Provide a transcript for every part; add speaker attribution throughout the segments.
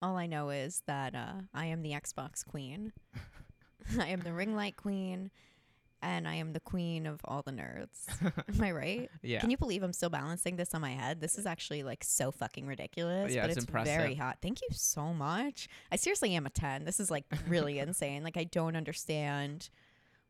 Speaker 1: All I know is that uh, I am the Xbox queen. I am the ring light queen, and I am the queen of all the nerds. Am I right?
Speaker 2: yeah.
Speaker 1: Can you believe I'm still balancing this on my head? This is actually like so fucking ridiculous.
Speaker 2: Yeah,
Speaker 1: but
Speaker 2: it's
Speaker 1: it's very hot. Thank you so much. I seriously am a 10. This is like really insane. Like, I don't understand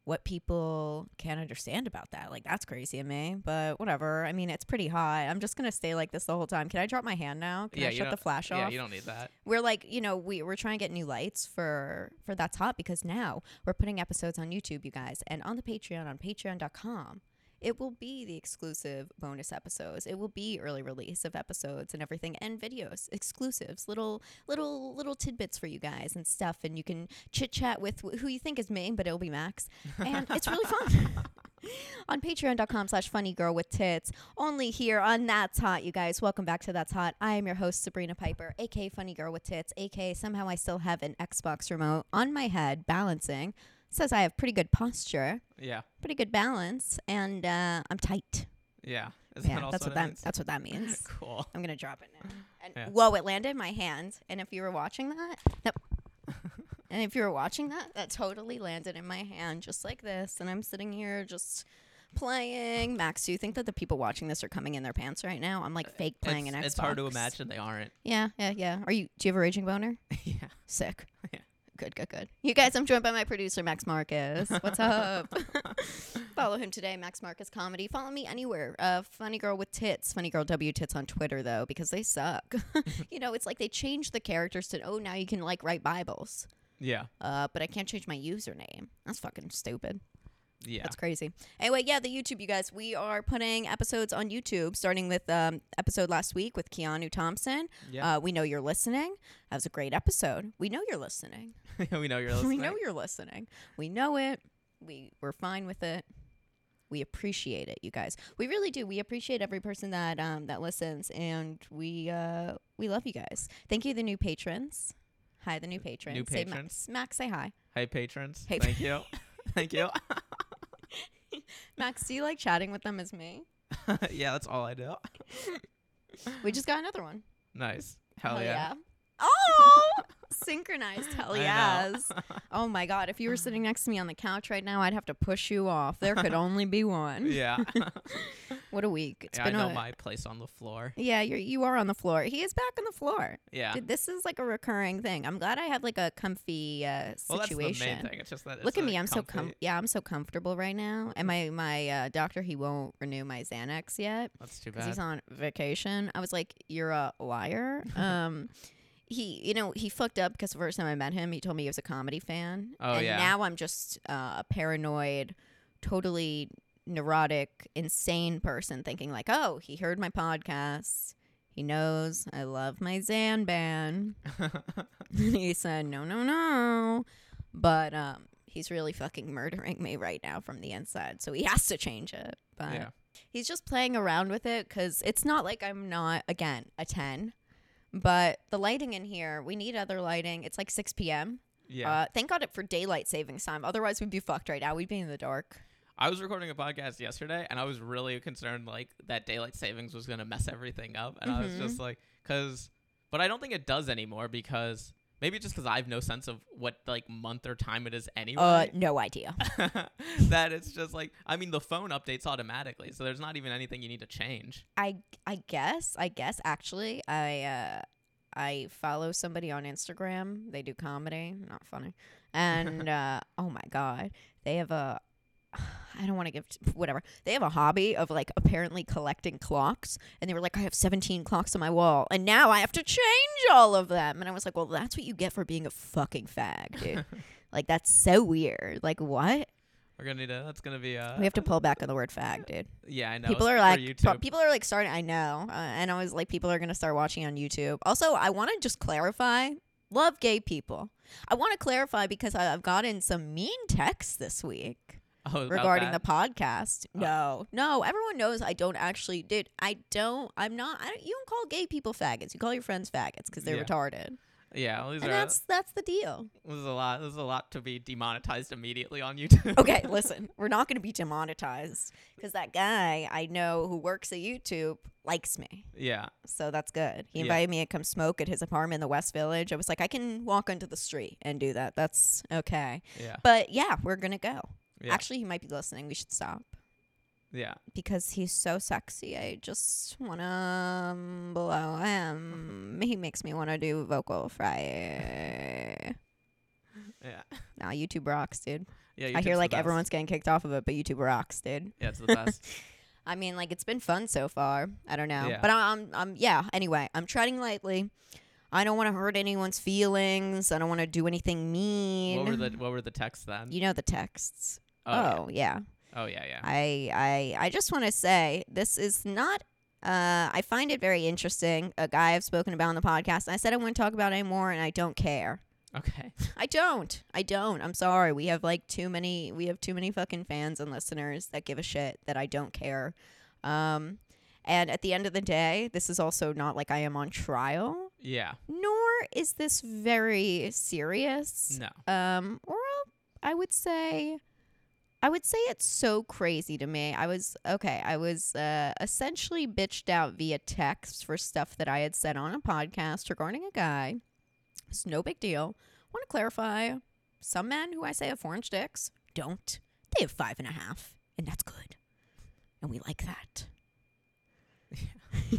Speaker 1: what people can't understand about that. Like, that's crazy to me. But whatever. I mean, it's pretty hot. I'm just going to stay like this the whole time. Can I drop my hand now? Can
Speaker 2: yeah,
Speaker 1: I shut the flash
Speaker 2: yeah, you don't need that.
Speaker 1: we're like you know we, we're trying to get new lights for for that's hot because now we're putting episodes on youtube you guys and on the patreon on patreon.com it will be the exclusive bonus episodes. It will be early release of episodes and everything and videos exclusives little little little tidbits for you guys and stuff. And you can chit chat with wh- who you think is me but it'll be max. And it's really fun. On patreon.com slash funny girl with tits. Only here on that's hot you guys. Welcome back to that's hot. I am your host sabrina piper aka funny girl with tits aka somehow i still have an xbox remote on my head balancing says i have pretty good posture
Speaker 2: Yeah.
Speaker 1: pretty good balance and uh, i'm tight
Speaker 2: Yeah. Is that
Speaker 1: yeah
Speaker 2: also
Speaker 1: that's what that
Speaker 2: means?
Speaker 1: that's what that means
Speaker 2: cool.
Speaker 1: i'm gonna drop it now and
Speaker 2: Yeah.
Speaker 1: whoa it landed in my hand and if you were watching that that and if you were watching that that totally landed in my hand just like this and i'm sitting here just playing max do you think that the people watching this are coming in their pants right now i'm like fake playing
Speaker 2: it's,
Speaker 1: an xbox
Speaker 2: it's hard to imagine they aren't.
Speaker 1: yeah yeah yeah are you do you have a raging boner
Speaker 2: yeah.
Speaker 1: sick
Speaker 2: Yeah.
Speaker 1: Good good good. You guys i'm joined by my producer max marcus. What's up? Follow him today max marcus comedy. Follow me anywhere. Uh funny girl with tits. Funny girl w tits on twitter though because they suck. You know it's like they changed the characters to oh now you can like write bibles.
Speaker 2: Yeah.
Speaker 1: uh but i can't change my username. That's fucking stupid
Speaker 2: Yeah.
Speaker 1: that's crazy. Anyway, yeah, the YouTube, you guys. We are putting episodes on YouTube, starting with um, episode last week with Keanu Thompson.
Speaker 2: Yeah.
Speaker 1: Uh, we know you're listening. That was a great episode. We know you're listening.
Speaker 2: we know you're listening.
Speaker 1: we know you're listening. We know it. We we're fine with it. We appreciate it, you guys. We really do. We appreciate every person that um, that listens, and we uh, we love you guys. Thank you, the new patrons. Hi, the new patrons. Say
Speaker 2: patrons.
Speaker 1: Max, Max, say hi.
Speaker 2: Hey patrons.
Speaker 1: Hey-
Speaker 2: Thank you. Thank you.
Speaker 1: Max, do you like chatting with them as me?
Speaker 2: yeah, that's all I do.
Speaker 1: We just got another one.
Speaker 2: Nice. Hell, yeah.
Speaker 1: Oh, synchronized. Hell
Speaker 2: I
Speaker 1: yes. Oh my god, if you were sitting next to me on the couch right now, I'd have to push you off. There could only be one.
Speaker 2: yeah.
Speaker 1: What a week. It's
Speaker 2: yeah, I
Speaker 1: been
Speaker 2: know
Speaker 1: a
Speaker 2: my place on the floor.
Speaker 1: Yeah, you're you are on the floor. He is back on the floor.
Speaker 2: Yeah.
Speaker 1: Dude, this is like a recurring thing. I'm glad I have like a comfy uh,
Speaker 2: well, that's
Speaker 1: situation.
Speaker 2: the main thing. It's just that.
Speaker 1: Look at me. I'm so com-
Speaker 2: comfy-
Speaker 1: yeah, I'm so comfortable right now. And my my uh, doctor he won't renew my Xanax yet.
Speaker 2: That's too
Speaker 1: because
Speaker 2: bad.
Speaker 1: he's on vacation. I was like, "You're a liar." um, he, you know, he fucked up because the first time I met him, he told me he was a comedy fan.
Speaker 2: Oh,
Speaker 1: and
Speaker 2: yeah.
Speaker 1: now I'm just uh, a paranoid, totally neurotic, insane person thinking like, "Oh, he heard my podcast. He knows I love my Zanban." he said, "No, no, no," but um, he's really fucking murdering me right now from the inside, so he has to change it. But
Speaker 2: yeah.
Speaker 1: he's just playing around with it because it's not like I'm not again a ten, but the lighting in here we need other lighting. It's like six p.m.
Speaker 2: Yeah.
Speaker 1: Uh, thank God it for daylight savings time. Otherwise, we'd be fucked right now. We'd be in the dark.
Speaker 2: I was recording a podcast yesterday, and I was really concerned like that daylight savings was gonna mess everything up, and I was
Speaker 1: Mhm.
Speaker 2: just like, cause, but I don't think it does anymore because maybe just because I have no sense of what like month or time it is anyway.
Speaker 1: Uh,
Speaker 2: anyway.
Speaker 1: no idea.
Speaker 2: that it's just like I mean the phone updates automatically, so there's not even anything you need to change.
Speaker 1: I I guess I guess actually I uh I follow somebody on Instagram. They do comedy, not funny. And uh oh my god, they have a I don't want to give t- whatever. They have a hobby of like apparently collecting clocks and they were like I have 17 clocks on my wall and now I have to change all of them. And I was like, "Well, that's what you get for being a fucking fag, dude." like that's so weird. Like what?
Speaker 2: We're gonna need a. That's gonna be a.
Speaker 1: We have to pull back on the word fag, dude.
Speaker 2: yeah, I know.
Speaker 1: people are like pro- people are like starting i know uh, and i was like people are gonna start watching on youtube also i want to just clarify love gay people i want to clarify because I- i've gotten some mean texts this week
Speaker 2: oh,
Speaker 1: regarding the podcast
Speaker 2: Oh.
Speaker 1: no no everyone knows i don't actually dude i don't i'm not I don't, you don't call gay people faggots you call your friends faggots because they're
Speaker 2: Yeah.
Speaker 1: retarded
Speaker 2: Yeah,
Speaker 1: and
Speaker 2: are
Speaker 1: that's that's the deal.
Speaker 2: this is a lot. This is a lot to be demonetized immediately on YouTube.
Speaker 1: Okay, listen, we're not going to be demonetized because that guy I know who works at YouTube likes me.
Speaker 2: yeah,
Speaker 1: So that's good. He
Speaker 2: Yeah.
Speaker 1: invited me to come smoke at his apartment in the West Village. I was like, I can walk onto the street and do that. That's okay.
Speaker 2: yeah,
Speaker 1: But yeah, we're going to go.
Speaker 2: Yeah,
Speaker 1: Actually, he might be listening. We should stop
Speaker 2: yeah.
Speaker 1: because he's so sexy. I just want to um, blow him. He makes me want to do vocal fry.
Speaker 2: Yeah,
Speaker 1: Nah, YouTube rocks, dude.
Speaker 2: yeah.
Speaker 1: I hear like everyone's getting kicked off of it, but YouTube rocks, dude.
Speaker 2: Yeah, it's the best.
Speaker 1: I mean, like it's been fun so far. I don't know,
Speaker 2: Yeah.
Speaker 1: but I'm, I'm, yeah. Anyway, I'm treading lightly. I don't want to hurt anyone's feelings. I don't want to do anything mean.
Speaker 2: what were the What were the texts then?
Speaker 1: you know the texts.
Speaker 2: Oh, yeah.
Speaker 1: Oh yeah.
Speaker 2: oh yeah, yeah.
Speaker 1: I, I, I just want to say this is not. Uh, I find it very interesting. A guy I've spoken about on the podcast. And I said I wouldn't talk about it anymore, and I don't care.
Speaker 2: okay.
Speaker 1: I don't. I don't. I'm sorry. We have like too many we have too many fucking fans and listeners that give a shit that I don't care. Um and at the end of the day, this is also not like I am on trial,
Speaker 2: Yeah.
Speaker 1: nor is this very serious.
Speaker 2: No.
Speaker 1: Um or I would say I would say it's so crazy to me. I was okay, I was uh essentially bitched out via text for stuff that I had said on a podcast regarding a guy. It's no big deal. Want to clarify some men who I say have four inch dicks don't. They have five and a half, and that's good. And we like that. Yeah.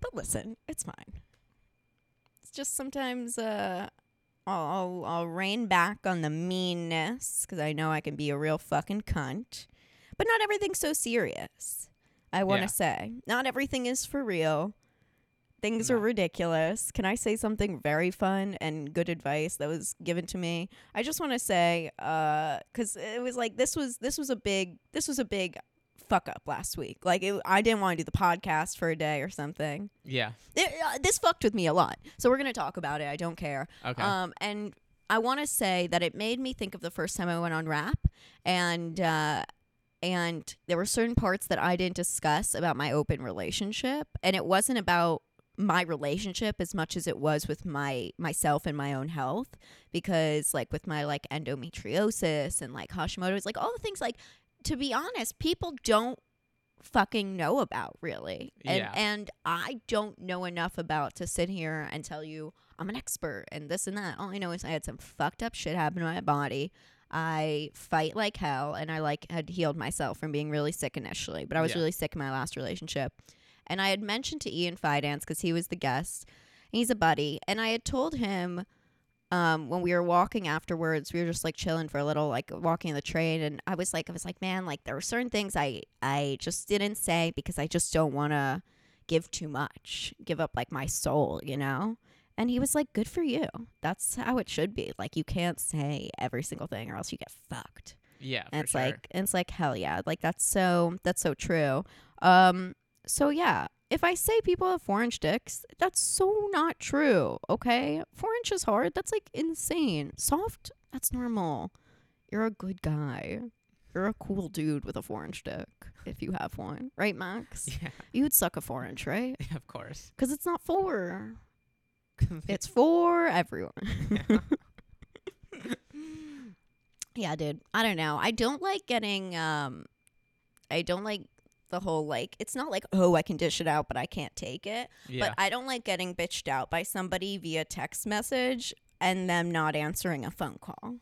Speaker 1: but listen, it's fine. It's just sometimes uh, I'll, I'll, rein back on the meanness because I know I can be a real fucking cunt. But not everything's so serious. I want to
Speaker 2: Yeah.
Speaker 1: say. Not everything is for real. Things are ridiculous. Can I say something very fun and good advice that was given to me? I just want to say, uh, because it was like this was this was a big this was a big fuck up last week. Like it, I didn't want to do the podcast for a day or something.
Speaker 2: Yeah.
Speaker 1: It, uh, this fucked with me a lot. So we're gonna talk about it. I don't care.
Speaker 2: Okay.
Speaker 1: Um, and I want to say that it made me think of the first time I went on rap, and uh, and there were certain parts that I didn't discuss about my open relationship, and it wasn't about my relationship as much as it was with my myself and my own health because like with my like endometriosis and like Hashimoto's like all the things like to be honest people don't fucking know about really and
Speaker 2: Yeah.
Speaker 1: and I don't know enough about to sit here and tell you I'm an expert and this and that all I know is I had some fucked up shit happen to my body I fight like hell and I like had healed myself from being really sick initially but I was
Speaker 2: Yeah.
Speaker 1: really sick in my last relationship and I had mentioned to Ian Fidance because he was the guest. And he's a buddy, and I had told him um, when we were walking afterwards, we were just like chilling for a little, like walking the train, and I was like, I was like, man, like there were certain things I I just didn't say because I just don't want to give too much, give up like my soul, you know. And he was like, "Good for you. That's how it should be. Like you can't say every single thing, or else you get fucked."
Speaker 2: yeah.
Speaker 1: and it's
Speaker 2: sure.
Speaker 1: like and it's like hell yeah like that's so that's so true um so yeah if i say people have four inch dicks that's so not true okay? Four inches hard that's like insane. Soft that's normal. You're a good guy. You're a cool dude with a four inch dick if you have one. Right max?
Speaker 2: Yeah.
Speaker 1: you would suck a four inch right?
Speaker 2: Yeah. Of course.
Speaker 1: because it's not four, it's for everyone. Yeah dude. I don't know. I don't like getting um i don't like the whole like it's not like oh i can dish it out but i can't take it.
Speaker 2: Yeah.
Speaker 1: but i don't like getting bitched out by somebody via text message and them not answering a phone call.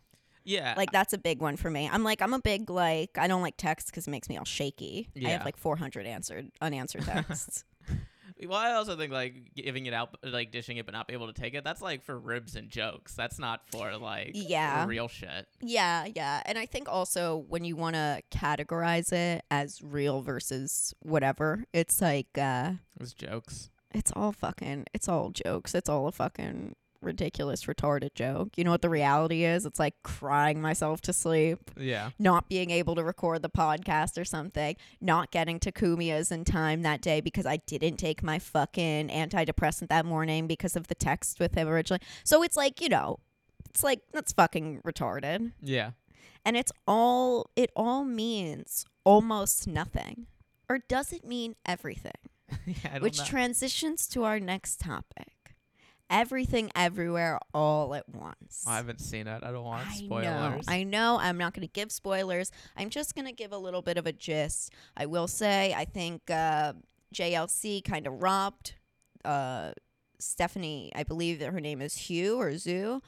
Speaker 2: Yeah.
Speaker 1: like that's a big one for me. I'm like i'm a big like i don't like text because it makes me all shaky. I have like 400 answered unanswered texts
Speaker 2: Well, I also think like giving it out, like dishing it, but not be able to take it. That's like for ribs and jokes. That's not for like
Speaker 1: Yeah.
Speaker 2: real shit.
Speaker 1: Yeah, yeah. And I think also when you want to categorize it as real versus whatever, it's like uh
Speaker 2: It was jokes.
Speaker 1: it's all fucking it's all jokes. It's all a fucking ridiculous retarded joke. You know what the reality is? It's like crying myself to sleep,
Speaker 2: Yeah.
Speaker 1: not being able to record the podcast or something, not getting to Kumia's in time that day because I didn't take my fucking antidepressant that morning because of the text with him originally. So it's like, you know, it's like that's fucking retarded
Speaker 2: Yeah.
Speaker 1: and it's all it all means almost nothing or does it mean everything
Speaker 2: yeah.
Speaker 1: Which
Speaker 2: know.
Speaker 1: transitions to our next topic Everything Everywhere All at Once.
Speaker 2: I haven't seen it. I don't want
Speaker 1: I
Speaker 2: spoilers.
Speaker 1: know. I know. I'm not going to give spoilers. I'm just going to give a little bit of a gist. I will say, I think uh, JLC kind of robbed uh, Stephanie. I believe that her name is Hugh or Zoo.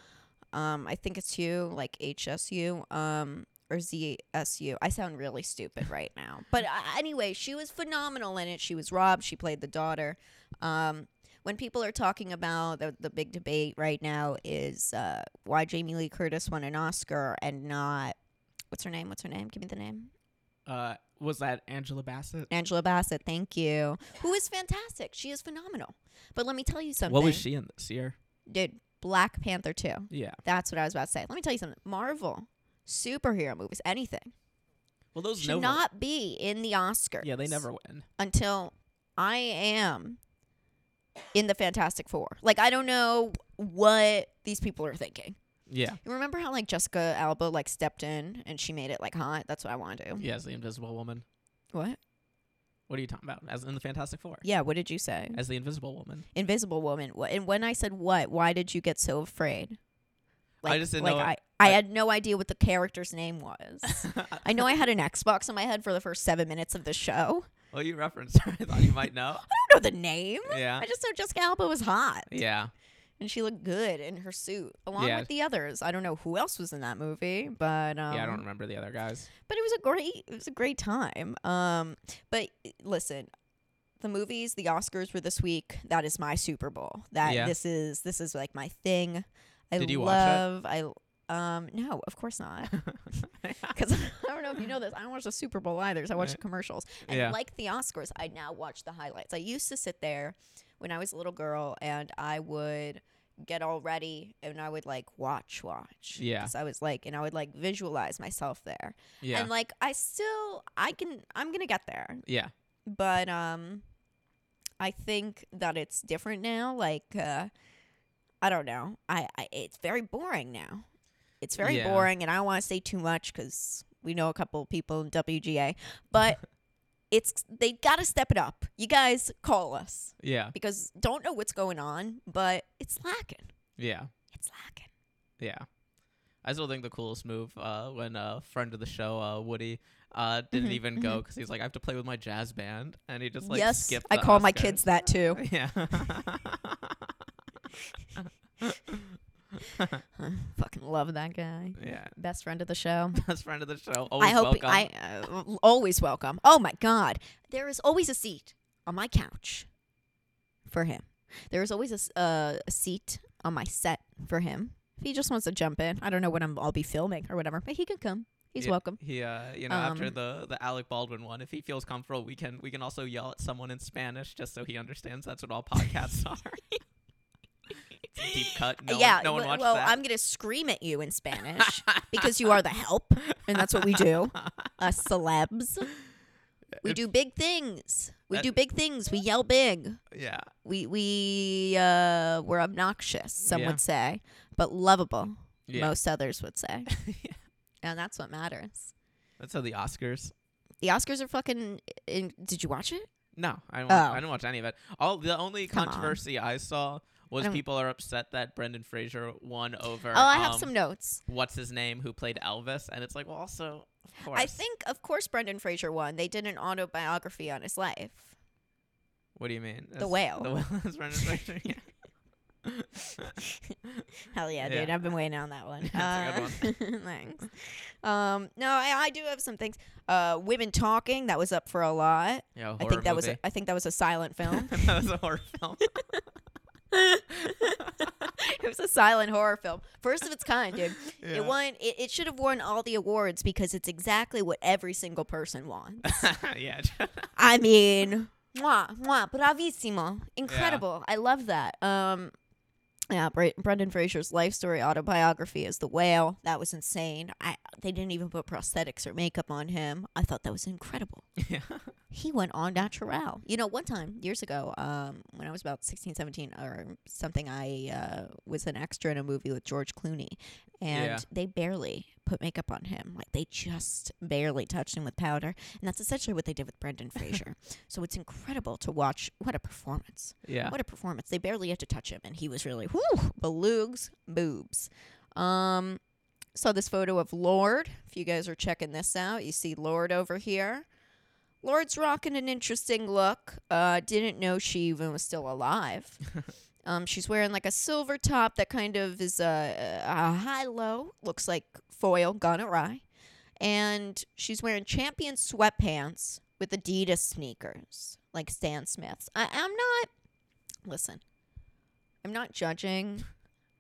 Speaker 1: Um, I think it's Hugh, like HSU. Um, or ZSU. I sound really stupid right now. But uh, anyway, she was phenomenal in it. She was robbed. She played the daughter. Um, when people are talking about the, the big debate right now is uh, why Jamie Lee Curtis won an Oscar and not what's her name? What's her name? Give me the name.
Speaker 2: Uh, was that Angela Bassett?
Speaker 1: Angela Bassett. Thank you. Who is fantastic. She is phenomenal. But let me tell you something.
Speaker 2: What was she in this year?
Speaker 1: Dude, Black Panther 2.
Speaker 2: Yeah.
Speaker 1: That's what I was about to say. Let me tell you something. Marvel, superhero movies, anything
Speaker 2: Well, those
Speaker 1: should
Speaker 2: never.
Speaker 1: not be in the Oscars.
Speaker 2: yeah, they never win.
Speaker 1: until I am in the Fantastic Four. Like I don't know what these people are thinking.
Speaker 2: Yeah.
Speaker 1: You remember how like Jessica Alba like stepped in and she made it like hot? That's what I want to do.
Speaker 2: Yeah, as the Invisible Woman.
Speaker 1: What?
Speaker 2: What are you talking about? As in the Fantastic Four.
Speaker 1: Yeah, what did you say?
Speaker 2: As the Invisible Woman.
Speaker 1: Invisible Woman. What? And when I said what, why did you get so afraid?
Speaker 2: I just didn't
Speaker 1: like
Speaker 2: know-
Speaker 1: I, I
Speaker 2: I-
Speaker 1: had no idea what the character's name was. I know I had an Xbox in my head for the first seven minutes of the show.
Speaker 2: Well, you referenced her. I thought you might know.
Speaker 1: I don't know the name.
Speaker 2: Yeah.
Speaker 1: I just know Jessica Alba was hot.
Speaker 2: Yeah.
Speaker 1: and she looked good in her suit along
Speaker 2: Yeah.
Speaker 1: with the others. I don't know who else was in that movie, but um,
Speaker 2: yeah, I don't remember the other guys.
Speaker 1: But it was a great, it was a great time. Um, but listen, the movies, the Oscars were this week. That is my Super Bowl. That
Speaker 2: Yeah.
Speaker 1: this is this is like my thing. I
Speaker 2: Did you watch it?
Speaker 1: love. I um no, of course not. Because I don't know if you know this. I don't watch the Super Bowl either. So I watch the commercials. And
Speaker 2: Yeah.
Speaker 1: like the Oscars, I now watch the highlights. I used to sit there when I was a little girl and I would get all ready and I would like watch, watch.
Speaker 2: Yeah.
Speaker 1: 'Cause I was like, and I would like visualize myself there.
Speaker 2: yeah.
Speaker 1: And like, I still, I can, I'm going to get there.
Speaker 2: yeah.
Speaker 1: But, um, I think that it's different now. Like, uh, I don't know. I, I it's very boring now. It's very
Speaker 2: Yeah.
Speaker 1: boring, and I don't want to say too much because we know a couple of people in WGA. But it's they got to step it up. You guys call us
Speaker 2: Yeah.
Speaker 1: because don't know what's going on, but it's lacking.
Speaker 2: Yeah.
Speaker 1: It's lacking.
Speaker 2: Yeah. I still think the coolest move uh, when a friend of the show, uh, Woody, uh, didn't
Speaker 1: Mhm,
Speaker 2: even go because he's like, I have to play with my jazz band, and he just like
Speaker 1: yes,
Speaker 2: skipped.
Speaker 1: I call my kids that too.
Speaker 2: Yeah.
Speaker 1: Fucking love that guy.
Speaker 2: yeah.
Speaker 1: Best friend of the show.
Speaker 2: Best friend of the show. Always
Speaker 1: I hope
Speaker 2: welcome.
Speaker 1: I uh, always welcome. Oh my god, there is always a seat on my couch for him. There is always a, uh, a seat on my set for him. If he just wants to jump in, I don't know when I'm, I'll be filming or whatever, but he can come. He's
Speaker 2: Yeah,
Speaker 1: welcome.
Speaker 2: He, uh, you know, after
Speaker 1: Um,
Speaker 2: the the Alec Baldwin one, if he feels comfortable, we can we can also yell at someone in Spanish just so he understands that's what all podcasts are. Deep cut. No
Speaker 1: yeah,
Speaker 2: one, no one watched
Speaker 1: well,
Speaker 2: that.
Speaker 1: I'm gonna scream at you in Spanish because you are the help, and that's what we do. Us celebs, we do big things. We do big things. We yell big.
Speaker 2: yeah,
Speaker 1: we we uh we're obnoxious some
Speaker 2: Yeah.
Speaker 1: would say but lovable
Speaker 2: yeah.
Speaker 1: most others would say
Speaker 2: Yeah.
Speaker 1: and that's what matters
Speaker 2: That's how the Oscars.
Speaker 1: the oscars are fucking in, did you watch it
Speaker 2: No, I don't.
Speaker 1: Oh.
Speaker 2: Watch, I didn't watch any of it. All the only
Speaker 1: Come on.
Speaker 2: controversy I saw was people are upset that Brendan Fraser won over.
Speaker 1: oh i have
Speaker 2: um,
Speaker 1: some notes
Speaker 2: What's his name? Who played Elvis? And it's like, well, also, of course.
Speaker 1: i think of course brendan fraser won they did an autobiography on his life
Speaker 2: What do you mean?
Speaker 1: The Whale.
Speaker 2: The whale is Brendan Fraser. Yeah.
Speaker 1: hell yeah dude
Speaker 2: Yeah.
Speaker 1: i've been waiting on that one
Speaker 2: That's a
Speaker 1: Uh, thanks um no I, I do have some things uh women talking that was up for a lot
Speaker 2: Yeah,
Speaker 1: i think that was a, i think that was a silent film
Speaker 2: that was a horror film.
Speaker 1: it was a silent horror film first of its kind dude
Speaker 2: Yeah.
Speaker 1: It won. It, it should have won all the awards because it's exactly what every single person wants.
Speaker 2: yeah.
Speaker 1: I mean, mwah, mwah, bravissimo, incredible. I love that. Um, yeah, Bre- Brendan Fraser's life story autobiography is The Whale. That was insane. I they didn't even put prosthetics or makeup on him. I thought that was incredible.
Speaker 2: yeah.
Speaker 1: He went on natural. You know, one time years ago, um, when I was about 16, 17 or something, I uh, was an extra in a movie with George Clooney, and
Speaker 2: Yeah.
Speaker 1: they barely put makeup on him. Like they just barely touched him with powder, and that's essentially what they did with Brendan Fraser. so it's incredible to watch. What a performance!
Speaker 2: Yeah.
Speaker 1: What a performance! They barely had to touch him, and he was really whoo belugs boobs. Um, saw this photo of Lorde. If you guys are checking this out, you see Lorde over here. Lorde's rocking an interesting look. Uh, didn't know she even was still alive. um, she's wearing like a silver top that kind of is a, a high low, looks like foil gone awry, and she's wearing champion sweatpants with Adidas sneakers, like Stan Smiths. I, I'm not. Listen, I'm not judging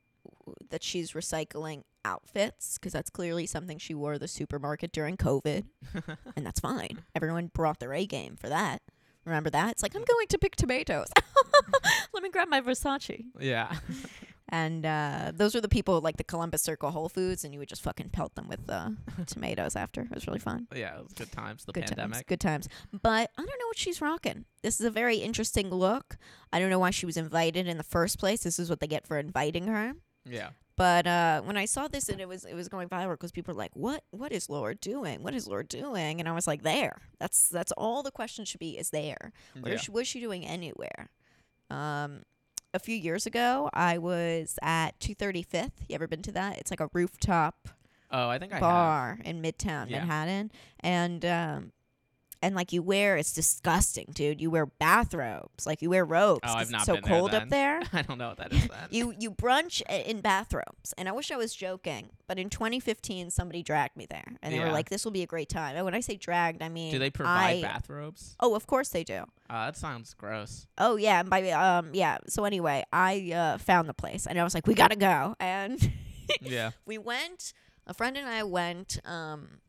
Speaker 1: that she's recycling outfits because that's clearly something she wore the supermarket during COVID, and that's fine. Everyone brought their A game for that. Remember that? It's like I'm going to pick tomatoes. Let me grab my Versace.
Speaker 2: yeah.
Speaker 1: And uh, those were the people like the Columbus Circle Whole Foods, and you would just fucking pelt them with uh, tomatoes after. It was really fun.
Speaker 2: yeah. It was good times. The
Speaker 1: good times,
Speaker 2: pandemic.
Speaker 1: good times. But I don't know what she's rocking. This is a very interesting look. I don't know why she was invited in the first place. This is what they get for inviting her.
Speaker 2: Yeah.
Speaker 1: But uh, when I saw this and it was it was going viral because people were like, "What? What is Lorde doing? What is Lorde doing?" And I was like, "There. That's that's all the question should be is there. What,
Speaker 2: yeah.
Speaker 1: is she, what is she doing anywhere?" Um, a few years ago, I was at 230 Fifth. You ever been to that? It's like a rooftop
Speaker 2: Oh, I think I have.
Speaker 1: bar in Midtown
Speaker 2: Yeah.
Speaker 1: Manhattan, and um, and like you wear it's disgusting, dude. You wear bathrobes, like you wear robes.
Speaker 2: Oh, I've
Speaker 1: it's
Speaker 2: not
Speaker 1: so
Speaker 2: been there
Speaker 1: cold
Speaker 2: then.
Speaker 1: up there.
Speaker 2: I don't know what that is then.
Speaker 1: You you brunch in bathrobes, and I wish I was joking, but in 2015 somebody dragged me there, and they were like, "This will be a great time." And when I say dragged, I mean
Speaker 2: Do they provide
Speaker 1: I-
Speaker 2: bathrobes?
Speaker 1: Oh, of course they do.
Speaker 2: Uh, that sounds gross.
Speaker 1: Oh yeah, and by um yeah. So anyway, I uh, found the place, and I was like, "We gotta go," and
Speaker 2: yeah.
Speaker 1: we went. A friend and I went. Um,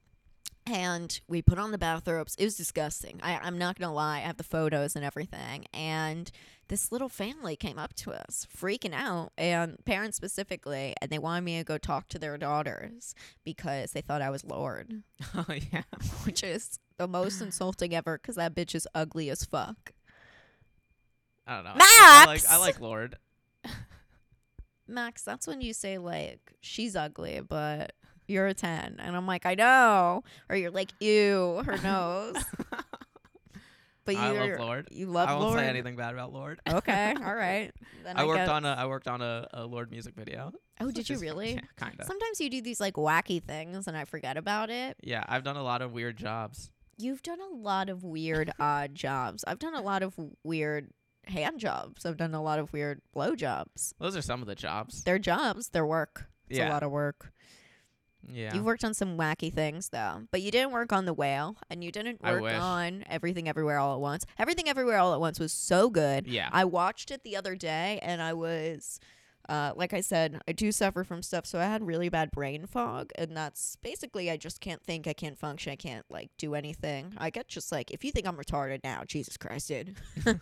Speaker 1: and we put on the bathrobes. It was disgusting. I, I'm not gonna lie. I have the photos and everything. And this little family came up to us, freaking out, and parents specifically, and they wanted me to go talk to their daughters because they thought I was Lorde,
Speaker 2: oh yeah.
Speaker 1: which is the most insulting ever. Because that bitch is ugly as fuck.
Speaker 2: I don't know. I, I like
Speaker 1: Max!
Speaker 2: I like Lorde.
Speaker 1: Max, that's when you say like she's ugly, but you're a ten, and I'm like I know, or you're like ew, her nose. But you're
Speaker 2: love Lorde.
Speaker 1: you love Lorde.
Speaker 2: I won't
Speaker 1: Lorde.
Speaker 2: say anything bad about Lorde.
Speaker 1: Okay, all right. Then
Speaker 2: I worked on a I worked on a, a Lorde music video.
Speaker 1: Oh, did you really?
Speaker 2: Yeah, kind of.
Speaker 1: Sometimes you do these like wacky things, and I forget about it.
Speaker 2: Yeah, I've done a lot of weird jobs.
Speaker 1: You've done a lot of weird, odd jobs. I've done a lot of weird hand jobs. I've done a lot of weird blow jobs.
Speaker 2: Those are some of the jobs.
Speaker 1: They're jobs. They're work. It's
Speaker 2: yeah.
Speaker 1: a lot of work.
Speaker 2: Yeah.
Speaker 1: You've worked on some wacky things though, but you didn't work on the whale, and you didn't
Speaker 2: I
Speaker 1: work
Speaker 2: wish.
Speaker 1: on everything everywhere all at once. Everything everywhere all at once was so good.
Speaker 2: yeah.
Speaker 1: I watched it the other day, and I was, uh, like I said, I do suffer from stuff, so I had really bad brain fog, and that's basically I just can't think, I can't function, I can't like do anything. I get just like if you think I'm retarded now, Jesus Christ, dude,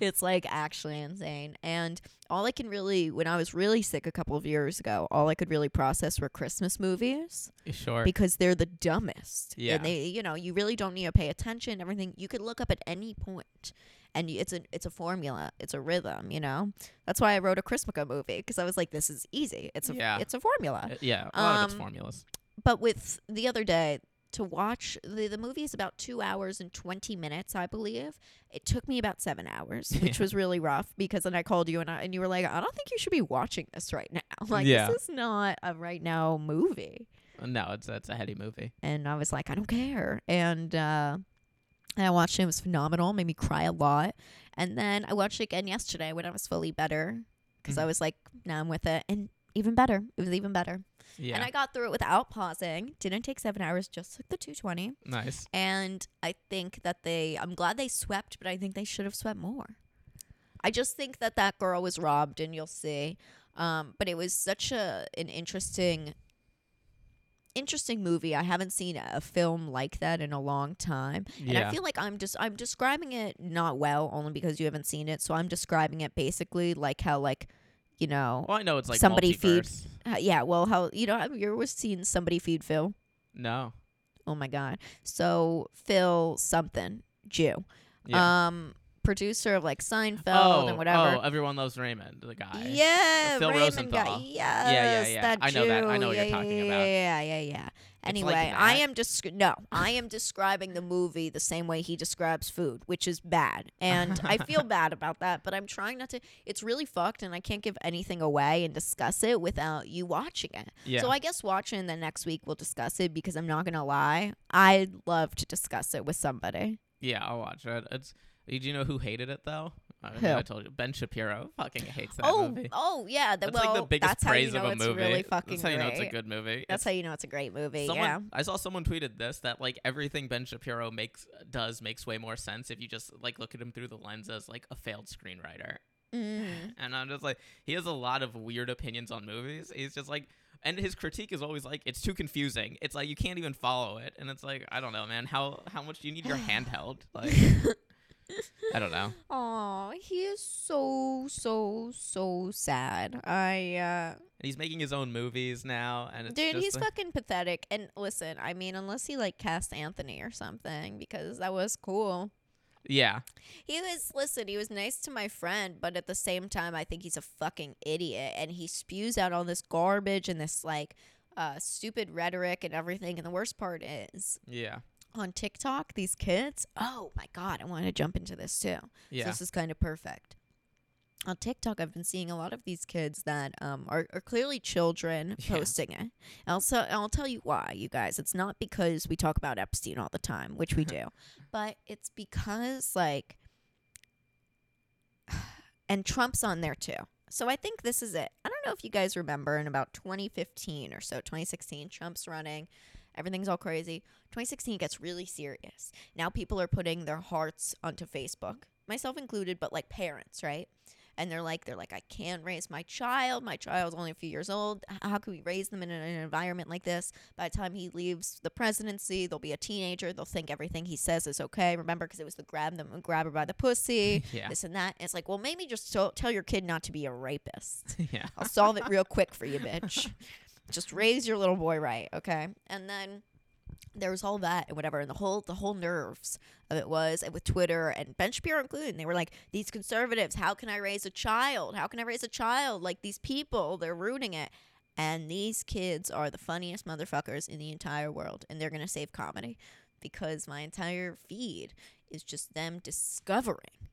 Speaker 1: it's like actually insane. And all I can really, when I was really sick a couple of years ago, all I could really process were Christmas movies
Speaker 2: sure.
Speaker 1: because they're the dumbest.
Speaker 2: Yeah.
Speaker 1: And they, you know, you really don't need to pay attention. Everything you could look up at any point, and it's a it's a formula. It's a rhythm. You know. That's why I wrote a Chrismica movie because I was like, this is easy. It's a
Speaker 2: Yeah.
Speaker 1: it's a formula.
Speaker 2: Uh, yeah. A lot of it's
Speaker 1: Um,
Speaker 2: formulas.
Speaker 1: But with the other day to watch the the movie is about two hours and twenty minutes, I believe. It took me about seven hours, which
Speaker 2: Yeah.
Speaker 1: was really rough because then I called you and I, and you were like, I don't think you should be watching this right now. Like
Speaker 2: Yeah.
Speaker 1: this is not a right now movie
Speaker 2: No, it's it's a heady movie.
Speaker 1: and I was like, I don't care. And uh, and I watched it. It was phenomenal. Made me cry a lot. And then I watched it again yesterday when I was fully better because I
Speaker 2: Mhm.
Speaker 1: was like, now I'm with it, and even better. It was even better.
Speaker 2: Yeah.
Speaker 1: And I got through it without pausing. Didn't take seven hours. Just took the 220.
Speaker 2: nice.
Speaker 1: And I think that they. I'm glad they swept, but I think they should have swept more. I just think that that girl was robbed, and you'll see. Um, but it was such a an interesting, interesting movie. I haven't seen a film like that in a long time, and
Speaker 2: Yeah.
Speaker 1: I feel like I'm just I'm describing it not well, only because you haven't seen it. So I'm describing it basically like how like, you know,
Speaker 2: well, I know it's like
Speaker 1: somebody feed-
Speaker 2: multiverse.
Speaker 1: uh, yeah, well, how you know have you ever seen somebody feed Phil?
Speaker 2: No.
Speaker 1: Oh my god! So Phil something Jew
Speaker 2: Yeah.
Speaker 1: um producer of like Seinfeld
Speaker 2: oh,
Speaker 1: and whatever.
Speaker 2: oh, everyone loves Raymond, the guy.
Speaker 1: Yeah,
Speaker 2: Phil
Speaker 1: Raymond guy.
Speaker 2: Rosenthal.
Speaker 1: Yes,
Speaker 2: yeah, yeah.
Speaker 1: That
Speaker 2: I know that. I
Speaker 1: Jew.
Speaker 2: know what you're talking
Speaker 1: yeah,
Speaker 2: about.
Speaker 1: Yeah, yeah, yeah. Anyway,
Speaker 2: like
Speaker 1: I am just no, I am describing the movie the same way he describes food, which is bad, and I feel bad about that. But I'm trying not to. It's really fucked, and I can't give anything away and discuss it without you watching it.
Speaker 2: Yeah.
Speaker 1: So I guess watching the next week we'll discuss it because I'm not gonna lie, I'd love to discuss it with somebody.
Speaker 2: yeah, I'll watch it. It's. Did you know who hated it though? I,
Speaker 1: Who?
Speaker 2: I told you. Ben Shapiro fucking hates that
Speaker 1: oh,
Speaker 2: movie.
Speaker 1: oh yeah. The,
Speaker 2: That's
Speaker 1: well,
Speaker 2: like the biggest
Speaker 1: that's how
Speaker 2: praise
Speaker 1: you know
Speaker 2: of a
Speaker 1: it's
Speaker 2: movie.
Speaker 1: really fucking
Speaker 2: That's how you know it's a good movie.
Speaker 1: That's
Speaker 2: It's-
Speaker 1: how you know it's a great movie.
Speaker 2: Someone,
Speaker 1: yeah.
Speaker 2: I saw someone tweeted this that like everything Ben Shapiro makes does makes way more sense if you just like look at him through the lens as like a failed screenwriter.
Speaker 1: Mm.
Speaker 2: And I'm just like, he has a lot of weird opinions on movies. He's just like, and his critique is always like, it's too confusing. It's like you can't even follow it. And it's like, I don't know, man. How how much do you need your handheld? Like, I don't know.
Speaker 1: Oh, he is so so so sad. I uh
Speaker 2: He's making his own movies now, and it's
Speaker 1: dude, he's
Speaker 2: like-
Speaker 1: fucking pathetic. And listen, I mean, unless he like cast Anthony or something because that was cool.
Speaker 2: yeah,
Speaker 1: He was listen, he was nice to my friend, but at the same time I think he's a fucking idiot and he spews out all this garbage and this like uh stupid rhetoric and everything. And the worst part is
Speaker 2: yeah,
Speaker 1: on TikTok, these kids, oh my god, I want to jump into this too. So this is kind of perfect. On TikTok, I've been seeing a lot of these kids that um, are, are clearly children
Speaker 2: Yeah.
Speaker 1: posting it. I'll, so, I'll tell you why, you guys. It's not because we talk about Epstein all the time, which we do, but it's because, like, and Trump's on there too. So I think this is it. I don't know if you guys remember in about 2015 or so, 2016, Trump's running. Everything's all crazy. 2016 gets really serious. Now people are putting their hearts onto Facebook, myself included, but like parents, right? And they're like, they're like, I can't raise my child. My child's only a few years old. How can we raise them in an, environment like this? By the time he leaves the presidency, they'll be a teenager. They'll think everything he says is okay. Remember, because it was the grab them, and grab her by the pussy,
Speaker 2: Yeah.
Speaker 1: this and that. And it's like, well, maybe just tell tell your kid not to be a rapist.
Speaker 2: yeah.
Speaker 1: I'll solve it real quick for you, bitch. Just raise your little boy right, okay? And then there was all that and whatever, and the whole the whole nerves of it was, and with Twitter and Ben Shapiro included, and they were like, "These conservatives, how can I raise a child? How can I raise a child? Like these people, they're ruining it." And these kids are the funniest motherfuckers in the entire world, and they're gonna save comedy because my entire feed is just them discovering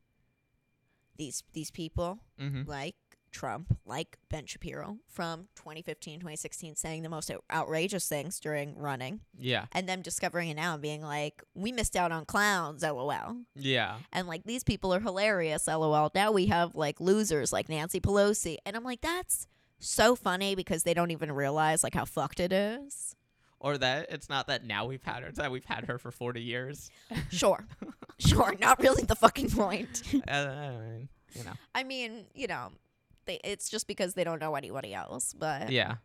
Speaker 1: these these people
Speaker 2: Mm-hmm.
Speaker 1: like Trump, like Ben Shapiro from 2015, 2016, saying the most outrageous things during running,
Speaker 2: Yeah.
Speaker 1: and them discovering it now and being like, we missed out on clowns, lol.
Speaker 2: Yeah.
Speaker 1: And like, these people are hilarious, lol. Now we have like losers like Nancy Pelosi. And I'm like, that's so funny because they don't even realize like how fucked it is.
Speaker 2: Or that it's not that now we've had her; it's that we've had her for forty years.
Speaker 1: Sure. sure. Not really the fucking point.
Speaker 2: Uh, I mean, you know.
Speaker 1: I mean, you know, they, it's just because they don't know anybody else. But
Speaker 2: Yeah.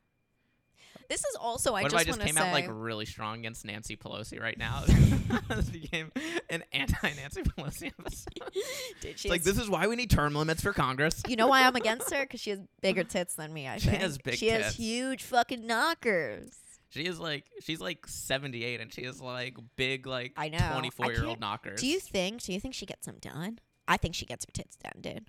Speaker 1: this is also, I
Speaker 2: what
Speaker 1: just
Speaker 2: if I just came
Speaker 1: say.
Speaker 2: out like really strong against Nancy Pelosi right now? this became an anti-Nancy Pelosi episode. It's
Speaker 1: she
Speaker 2: like this is why we need term limits for Congress.
Speaker 1: You know why I'm against her? Because she has bigger tits than me. I
Speaker 2: She
Speaker 1: think
Speaker 2: has big
Speaker 1: She has huge fucking knockers.
Speaker 2: She is like she's like 78 and she is like big like
Speaker 1: I know. I
Speaker 2: 24 year old knockers.
Speaker 1: Do you think? Do you think she gets them done? I think she gets her tits done, dude.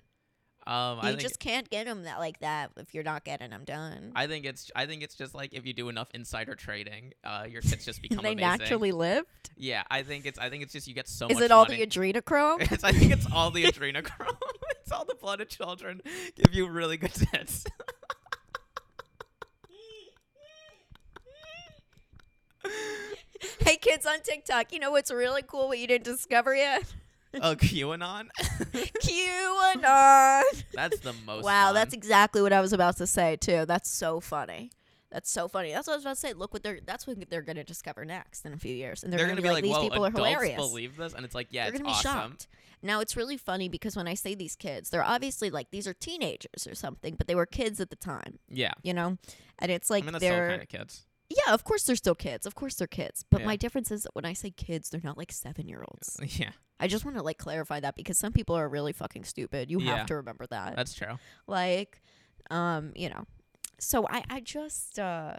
Speaker 2: Um, I
Speaker 1: You
Speaker 2: think
Speaker 1: just can't get them that like that if you're not getting them done.
Speaker 2: I think it's I think it's just like if you do enough insider trading, uh, your tits just become
Speaker 1: they
Speaker 2: amazing.
Speaker 1: naturally lived.
Speaker 2: Yeah, I think it's I think it's just you get so
Speaker 1: Is it all
Speaker 2: money.
Speaker 1: the adrenochrome?
Speaker 2: It's, I think it's all the adrenochrome. it's all the blood of children give you really good tits.
Speaker 1: hey, kids on TikTok, you know what's really cool? What you didn't discover yet?
Speaker 2: Oh, QAnon.
Speaker 1: QAnon.
Speaker 2: that's the most.
Speaker 1: Wow,
Speaker 2: fun.
Speaker 1: that's exactly what I was about to say too. That's so funny. That's so funny. That's what I was about to say. Look what they're. That's what they're gonna discover next in a few years, and they're,
Speaker 2: they're
Speaker 1: gonna,
Speaker 2: gonna
Speaker 1: be like,
Speaker 2: "Whoa,
Speaker 1: these people are hilarious.
Speaker 2: believe this," and it's like, yeah,
Speaker 1: they're
Speaker 2: it's
Speaker 1: gonna be
Speaker 2: awesome.
Speaker 1: shocked. Now it's really funny because when I say these kids, they're obviously like these are teenagers or something, but they were kids at the time,
Speaker 2: Yeah,
Speaker 1: you know. And it's like
Speaker 2: I mean that's
Speaker 1: they're
Speaker 2: kind of kids.
Speaker 1: Yeah, of course they're still kids. Of course they're kids. But
Speaker 2: Yeah.
Speaker 1: my difference is that when I say kids, they're not like seven year olds.
Speaker 2: Yeah,
Speaker 1: I just want to like clarify that because some people are really fucking stupid. You
Speaker 2: Yeah.
Speaker 1: have to remember that.
Speaker 2: that's true.
Speaker 1: like um you know so i i just uh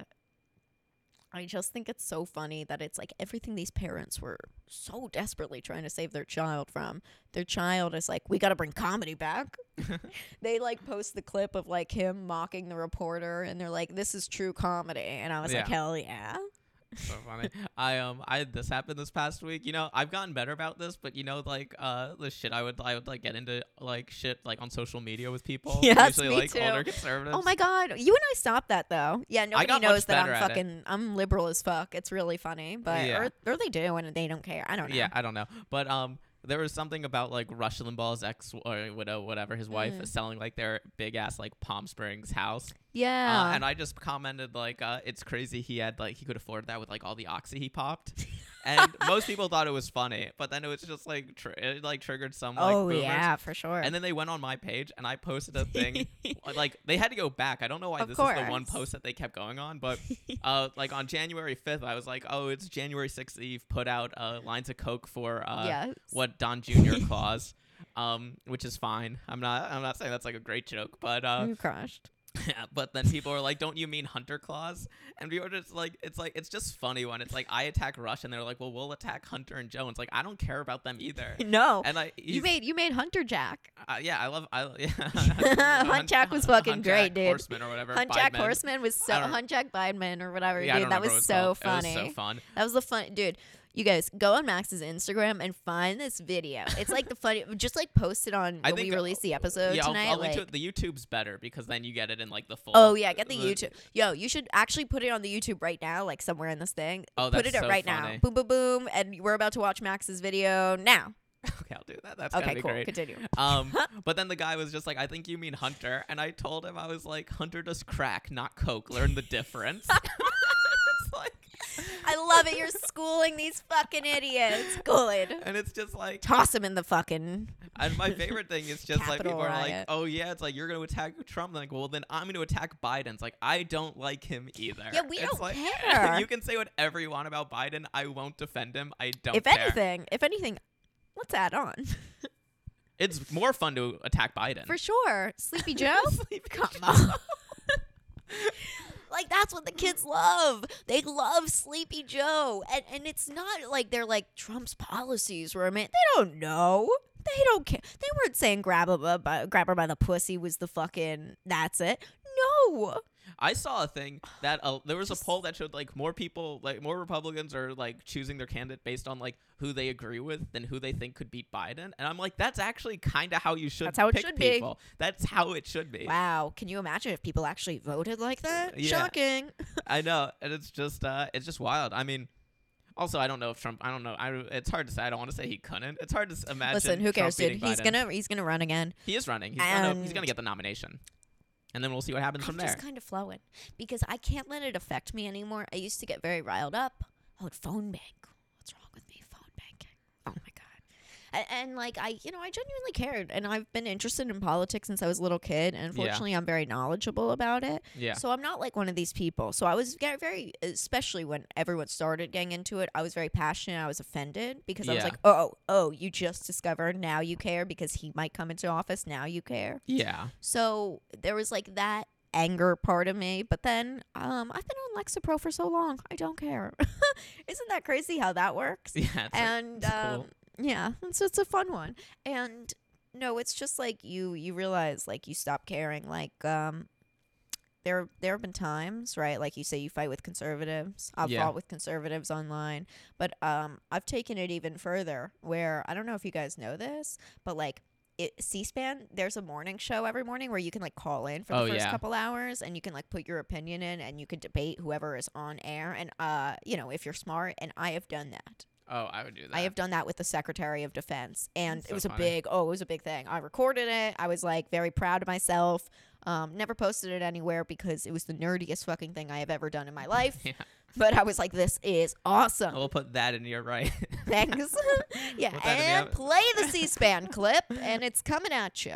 Speaker 1: I just think it's so funny that it's like everything these parents were so desperately trying to save their child from. Their child is like, we got to bring comedy back. they like post the clip of like him mocking the reporter, and they're like, this is true comedy. And I was like,
Speaker 2: Yeah.
Speaker 1: hell yeah.
Speaker 2: so funny. I um I had this happen this past week. You know, I've gotten better about this, but you know, like uh the shit I would I would like get into like shit like on social media with people.
Speaker 1: Yes,
Speaker 2: usually
Speaker 1: me
Speaker 2: like
Speaker 1: too.
Speaker 2: older conservatives.
Speaker 1: Oh my god, you and I stopped that though. Yeah, nobody knows that I'm
Speaker 2: at it.
Speaker 1: fucking I'm liberal as fuck. It's really funny, but
Speaker 2: Yeah.
Speaker 1: or, or they do and they don't care. I don't know.
Speaker 2: Yeah, I don't know. But um there was something about like Rush Limbaugh's ex or widow, whatever, his wife,
Speaker 1: Mm.
Speaker 2: selling like their big ass like Palm Springs house.
Speaker 1: Yeah.
Speaker 2: Uh, and I just commented like, uh, "It's crazy he had like he could afford that with like all the oxy he popped." and most people thought it was funny, but then it was just like tr- it like triggered some like
Speaker 1: oh
Speaker 2: boomers.
Speaker 1: yeah, for sure.
Speaker 2: And then they went on my page and I posted a thing. like they had to go back. I don't know why
Speaker 1: Of
Speaker 2: this is the one post that they kept going on, but uh, like on January 5th, I was like, "Oh, it's January 6th Eve. Put out uh, lines of coke for uh,
Speaker 1: yes.
Speaker 2: what Don Jr. Claus." Um, which is fine. I'm not. I'm not saying that's like a great joke, but uh,
Speaker 1: you crushed.
Speaker 2: but then people are like, "Don't you mean Hunter Claws?" And we were just like, "It's like it's just funny when it's like I attack Rush and they're like, well, we'll attack Hunter and Jones." Like I don't care about them either.
Speaker 1: No.
Speaker 2: And I,
Speaker 1: you made you made Hunter Jack.
Speaker 2: uh, yeah, I love, I yeah.
Speaker 1: Hunt Jack was fucking
Speaker 2: Hunt
Speaker 1: great,
Speaker 2: Jack
Speaker 1: dude.
Speaker 2: Horseman or whatever.
Speaker 1: Hunt Jack. Horseman was so Hunt Jack Bidman or whatever.
Speaker 2: Yeah,
Speaker 1: dude, that was so funny.
Speaker 2: Was so fun.
Speaker 1: That was the fun, dude. You guys go on Max's Instagram and find this video. It's like the funny, just like post it on
Speaker 2: I
Speaker 1: when we
Speaker 2: uh,
Speaker 1: release the episode
Speaker 2: yeah, I'll,
Speaker 1: tonight.
Speaker 2: I'll link to it. The YouTube's better because then you get it in like the full.
Speaker 1: Oh yeah, get the
Speaker 2: the-
Speaker 1: YouTube. Yo, you should actually put it on the YouTube right now, like somewhere in this thing.
Speaker 2: Oh, that's put
Speaker 1: it
Speaker 2: so
Speaker 1: right
Speaker 2: funny.
Speaker 1: now. Boom, boom, boom, and we're about to watch Max's video now.
Speaker 2: okay, I'll do that. That's
Speaker 1: Okay, cool.
Speaker 2: great.
Speaker 1: Continue.
Speaker 2: Um, but then the guy was just like, "I think you mean Hunter," and I told him I was like, "Hunter does crack, not coke. Learn the difference." like,
Speaker 1: I love it. You're schooling these fucking idiots. Good.
Speaker 2: and it's just like,
Speaker 1: Toss them in the fucking.
Speaker 2: and my favorite thing is just like people are like, "Oh yeah, it's like you're gonna attack Trump." like, well, then I'm gonna attack Biden. It's like I don't like him either.
Speaker 1: Yeah, we
Speaker 2: It's
Speaker 1: don't
Speaker 2: like,
Speaker 1: care.
Speaker 2: you can say whatever you want about Biden. I won't defend him. I don't.
Speaker 1: If
Speaker 2: care.
Speaker 1: anything, if anything, let's add on
Speaker 2: it's more fun to attack Biden.
Speaker 1: for sure. Sleepy Joe.
Speaker 2: Sleepy
Speaker 1: Come
Speaker 2: Joe.
Speaker 1: on. like that's what the kids love. They love Sleepy Joe, and and it's not like they're like Trump's policies were meant. They don't know. They don't care. They weren't saying grab her by, grab her by the pussy was the fucking. That's it. No.
Speaker 2: I saw a thing that uh, there was a poll that showed like more people, like more Republicans are like choosing their candidate based on like who they agree with than who they think could beat Biden. And I'm like, that's actually kind of how you should.
Speaker 1: That's how it should be.
Speaker 2: people. That's how it should be.
Speaker 1: Wow. Can you imagine if people actually voted like that?
Speaker 2: Yeah.
Speaker 1: Shocking.
Speaker 2: I know, and it's just, uh, it's just wild. I mean. Also, I don't know if Trump. I don't know. I, it's hard to say. I don't want to say he couldn't. It's hard to imagine.
Speaker 1: Listen, who
Speaker 2: Trump
Speaker 1: cares, dude? He's
Speaker 2: Biden.
Speaker 1: gonna he's gonna run again.
Speaker 2: He is running. He's gonna. He's gonna get the nomination, and then we'll see what happens
Speaker 1: I'm
Speaker 2: from there.
Speaker 1: just kind of flowing because I can't let it affect me anymore. I used to get very riled up. I would phone bank. What's wrong with me? Phone banking. Oh my god. And, and like I, you know, I genuinely cared, and I've been interested in politics since I was a little kid. And unfortunately, I'm very knowledgeable about it.
Speaker 2: yeah.
Speaker 1: So I'm not like one of these people. So I was very, especially when everyone started getting into it, I was very passionate. I was offended because I was like, oh, oh, you just discovered now you care because he might come into office. Now you care.
Speaker 2: yeah.
Speaker 1: So there was like that anger part of me, but then um, I've been on Lexapro for so long, I don't care. Isn't that crazy how that works?
Speaker 2: Yeah. It's like-
Speaker 1: and
Speaker 2: it's cool.
Speaker 1: Yeah, it's it's a fun one. And no, it's just like you you realize like you stop caring. Like um, there there have been times right, like you say you fight with conservatives. I've
Speaker 2: Yeah.
Speaker 1: fought with conservatives online, but um, I've taken it even further. Where I don't know if you guys know this, but like. It, C-SPAN, there's a morning show every morning where you can like call in for the
Speaker 2: Oh,
Speaker 1: first
Speaker 2: yeah.
Speaker 1: couple hours and you can like put your opinion in and you can debate whoever is on air and uh you know if you're smart and I have done that.
Speaker 2: Oh, I would do that.
Speaker 1: I have done that with the Secretary of Defense, and
Speaker 2: That's
Speaker 1: it was
Speaker 2: funny.
Speaker 1: a big. Oh, it was a big thing. I recorded it. I was like very proud of myself. Um, never posted it anywhere because it was the nerdiest fucking thing I have ever done in my life.
Speaker 2: Yeah.
Speaker 1: But I was like, this is awesome.
Speaker 2: We'll put that in your right.
Speaker 1: Thanks. yeah, and play the C-SPAN clip, and it's coming at you.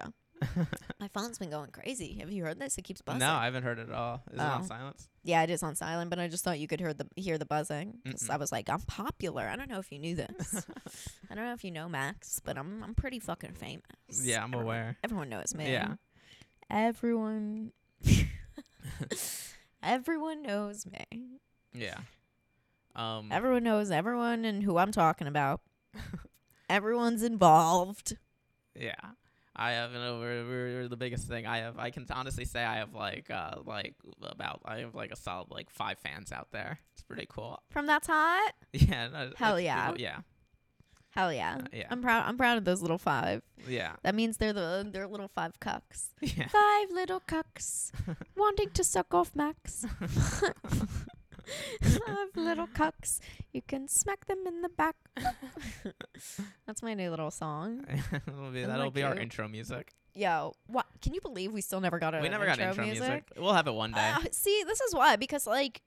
Speaker 1: My phone's been going crazy. Have you heard this? It keeps buzzing.
Speaker 2: no, I haven't heard it at all. Is it on
Speaker 1: Oh.
Speaker 2: silence?
Speaker 1: yeah, it is on silent, but I just thought you could hear the hear the buzzing because I was like, I'm popular. I don't know if you knew this. I don't know if you know Max, but I'm I'm pretty fucking famous.
Speaker 2: Yeah, I'm
Speaker 1: Everyone-
Speaker 2: aware.
Speaker 1: Everyone knows me.
Speaker 2: Yeah.
Speaker 1: Everyone. everyone knows me.
Speaker 2: Yeah. Um,
Speaker 1: Everyone knows everyone and who I'm talking about. Everyone's involved.
Speaker 2: yeah. I have we're, we're, we're the biggest thing. I have. I can honestly say I have like uh like about I have like a solid like five fans out there. It's pretty cool.
Speaker 1: From that's hot.
Speaker 2: Yeah. no,
Speaker 1: Hell yeah.
Speaker 2: cool, Yeah.
Speaker 1: Hell yeah.
Speaker 2: Uh, yeah.
Speaker 1: I'm proud. I'm proud of those little five.
Speaker 2: Yeah.
Speaker 1: That means they're the they're little five cucks.
Speaker 2: Yeah.
Speaker 1: Five little cucks wanting to suck off Max. five little cucks. You can smack them in the back. That's my new little song.
Speaker 2: that'll be, that'll be our intro music.
Speaker 1: Yo, what? Can you believe we still never got a
Speaker 2: we never got intro music. We'll have it one day.
Speaker 1: Uh, see, this is why because like